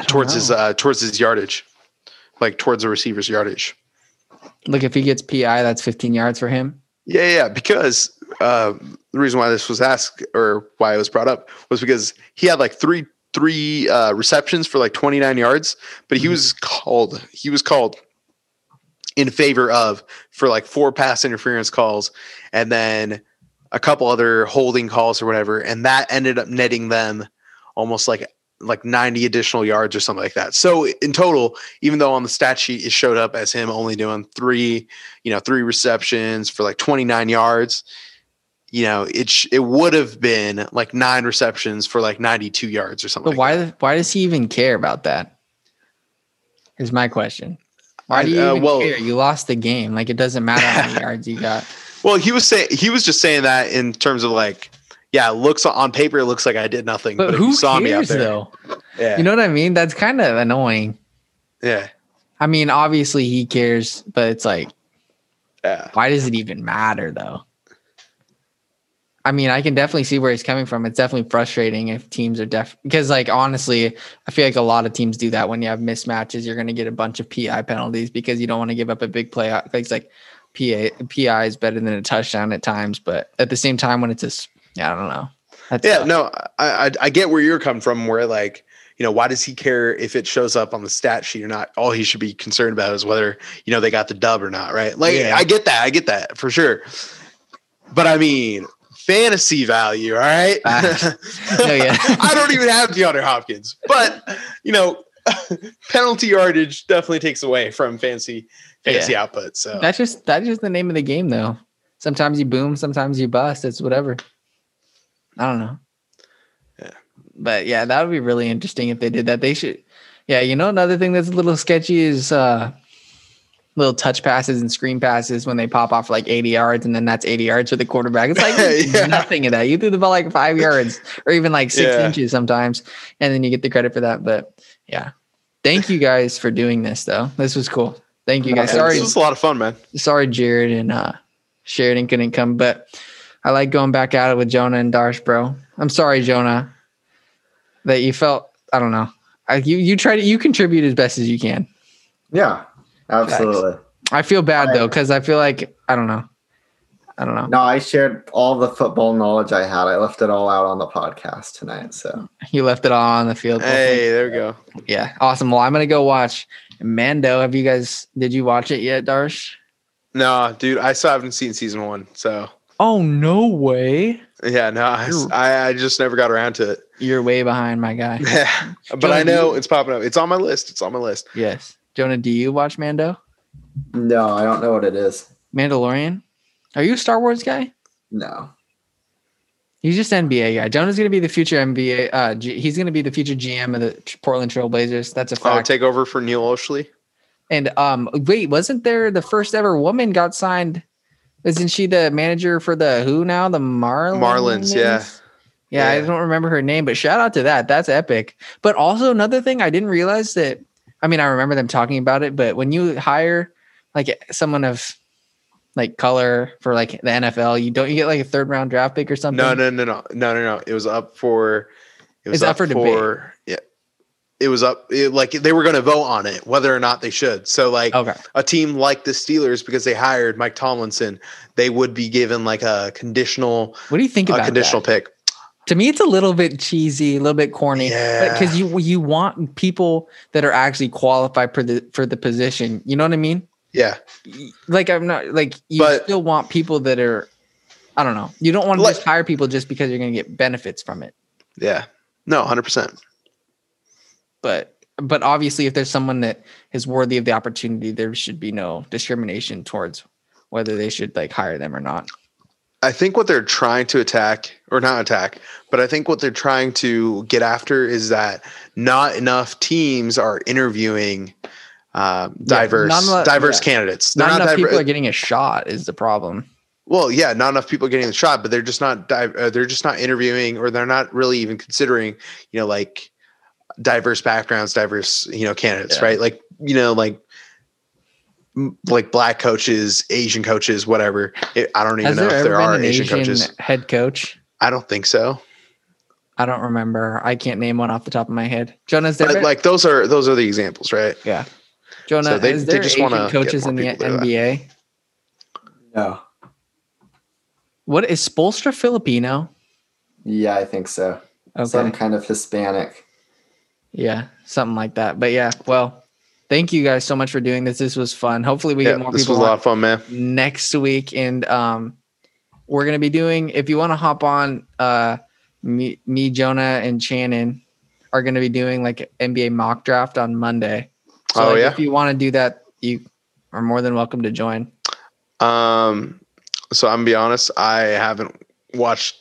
towards his uh, towards his yardage, like towards the receiver's yardage. Look, if he gets PI, that's 15 yards for him. Yeah, yeah, because uh, the reason why this was asked or why it was brought up was because he had like three three uh, receptions for like 29 yards, but he Mhm. was called he was called in favor of for like four pass interference calls and then a couple other holding calls or whatever, and that ended up netting them almost like like 90 additional yards or something like that. So in total, even though on the stat sheet it showed up as him only doing three, you know, three receptions for like 29 yards, you know, it sh- it would have been like nine receptions for like 92 yards or something. But like why? Why does he even care about that? Is my question. Why do you uh, even well- care? You lost the game. Like it doesn't matter how many yards you got. Well, he was saying he was just saying that in terms of like, yeah, it looks on paper it looks like I did nothing, But but, who saw me out cares there, though? yeah, You know what I mean? That's kind of annoying. yeah, I mean, obviously he cares, but it's like, yeah. why does it even matter though? I mean, I can definitely see where he's coming from. It's definitely frustrating if teams are def because, like, honestly, I feel like a lot of teams do that when you have mismatches. You're going to get a bunch of PI penalties because you don't want to give up a big play. Like, It's like PA, PI is better than a touchdown at times, but at the same time, when it's just, yeah, I don't know. That's Yeah, tough. no, I, I I get where you're coming from. Where like, you know, why does he care if it shows up on the stat sheet or not? All he should be concerned about is whether you know they got the dub or not, right? Like, Yeah. I get that, I get that for sure. But I mean, fantasy value, all right? Facts. Ah. No, oh, yeah. I don't even have DeAndre Hopkins, but you know, penalty yardage definitely takes away from fantasy fantasy output. So That's just that's just the name of the game, though. Sometimes you boom, sometimes you bust. It's whatever. I don't know. Yeah. But yeah, that would be really interesting if they did that. They should. Yeah, you know, another thing that's a little sketchy is uh little touch passes and screen passes when they pop off like 80 yards and then that's 80 yards for the quarterback. It's like Yeah. nothing of that. You threw the ball like five yards or even like six Yeah. inches sometimes, and then you get the credit for that. But yeah. Thank you guys for doing this though. This was cool. Thank you guys. Sorry this was a lot of fun, man. sorry Jared and uh Sheridan couldn't come, but I like going back at it with Jonah and Darsh, bro. I'm sorry, Jonah, that you felt I don't know. I, you you try to you contribute as best as you can. Yeah, absolutely. I feel bad though because I feel like I don't know. I don't know. No, I shared all the football knowledge I had. I left it all out on the podcast tonight. So You left it all on the field. Hey, there we go. Yeah, awesome. Well, I'm gonna go watch Mando. Have you guys? Did you watch it yet, Darsh? No, dude, I still haven't seen season one. So Oh no way! yeah, no, I, I I just never got around to it. You're way behind, my guy. Yeah, but Jonah, I know you- it's popping up. It's on my list. It's on my list. Yes, Jonah. Do you watch Mando? no, I don't know what it is. Mandalorian? Are you a Star Wars guy? No. He's just NBA guy. Jonah's going to be the future NBA. Uh, G- he's going to be the future GM of the Portland Trail Blazers. That's a fact. Oh, fact. take over for Neil Olshey. and um, wait, wasn't there the first ever woman got signed? Isn't she the manager for the who now? The Marlins. Marlins, yeah. Yeah, I don't remember her name, but shout out to that. That's epic. But also another thing, I didn't realize that. I mean, I remember them talking about it, but when you hire like someone of like color for like the NFL, you don't you get like a third round draft pick or something. No, no, no, no, no, no, no. It was up for. It was up up, for for, debate. yeah. It was up it, like they were going to vote on it whether or not they should. So like Okay. a team like the Steelers because they hired Mike Tomlinson, they would be given like a conditional What do you think a about conditional that? pick. To me, it's a little bit cheesy, a little bit corny. Yeah. because you you want people that are actually qualified for the for the position. You know what I mean? Yeah. Like I'm not like you But- still want people that are. I don't know. You don't want to Let- just hire people just because you're going to get benefits from it. Yeah. No, hundred percent. But but obviously, if there's someone that is worthy of the opportunity, there should be no discrimination towards whether they should like hire them or not. I think what they're trying to attack, or not attack, but I think what they're trying to get after is that not enough teams are interviewing um, Yeah, diverse not diverse yeah. candidates. Not, not, enough diver- people are getting a shot is the problem. well, yeah, not enough people are getting the shot, but they're just not di- uh, they're just not interviewing, or they're not really even considering, you know, like diverse backgrounds, diverse, you know, candidates, Yeah. right? Like, you know, like like black coaches, Asian coaches, whatever. It, I don't even Has know there if there are an Asian Asian coaches. head coach? I don't think so. I don't remember. I can't name one off the top of my head. Jonas, there But been- like those are those are the examples, right? yeah. Jonah, So they- is they just Asian wanna get coaches more in the people to do that. NBA? No. What is Spoelstra Filipino? Yeah, I think so. Okay. Some kind of Hispanic. Yeah, something like that. But yeah, well, thank you guys so much for doing this. This was fun. Hopefully, we Yeah, get more this people was a lot of fun, man. next week, and um, we're gonna be doing. If you want to hop on, uh, me, me, Jonah, and Shannon are gonna be doing like NBA mock draft on Monday. So Oh, like, yeah? if you want to do that, you are more than welcome to join. Um, so I'm gonna be honest, I haven't watched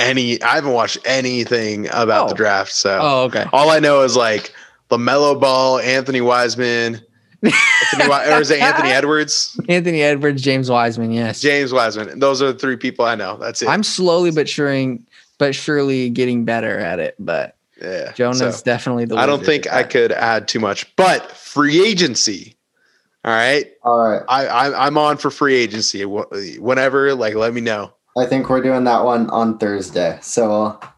any. I haven't watched anything about the Oh. draft. So Oh, okay. all I know is like LaMelo Ball, Anthony Wiseman, Anthony, or is it Anthony Edwards, Anthony Edwards, James Wiseman. Yes, James Wiseman? Those are the three people I know. That's it. I'm slowly but surely, but surely getting better at it. But yeah. Jonah's so definitely the. I don't think I could add too much, but free agency. All right. All right. I, I I'm on for free agency. Whenever, like, let me know. I think we're doing that one on Thursday. So I'll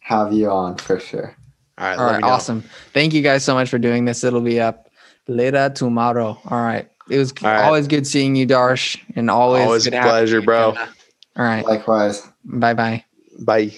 have you on for sure. All right. All let right, me know. awesome. Thank you guys so much for doing this. It'll be up later tomorrow. All right. It was All right. always good seeing you, Darsh, and always, Always good a pleasure, bro. All right. Likewise. Bye bye. Bye.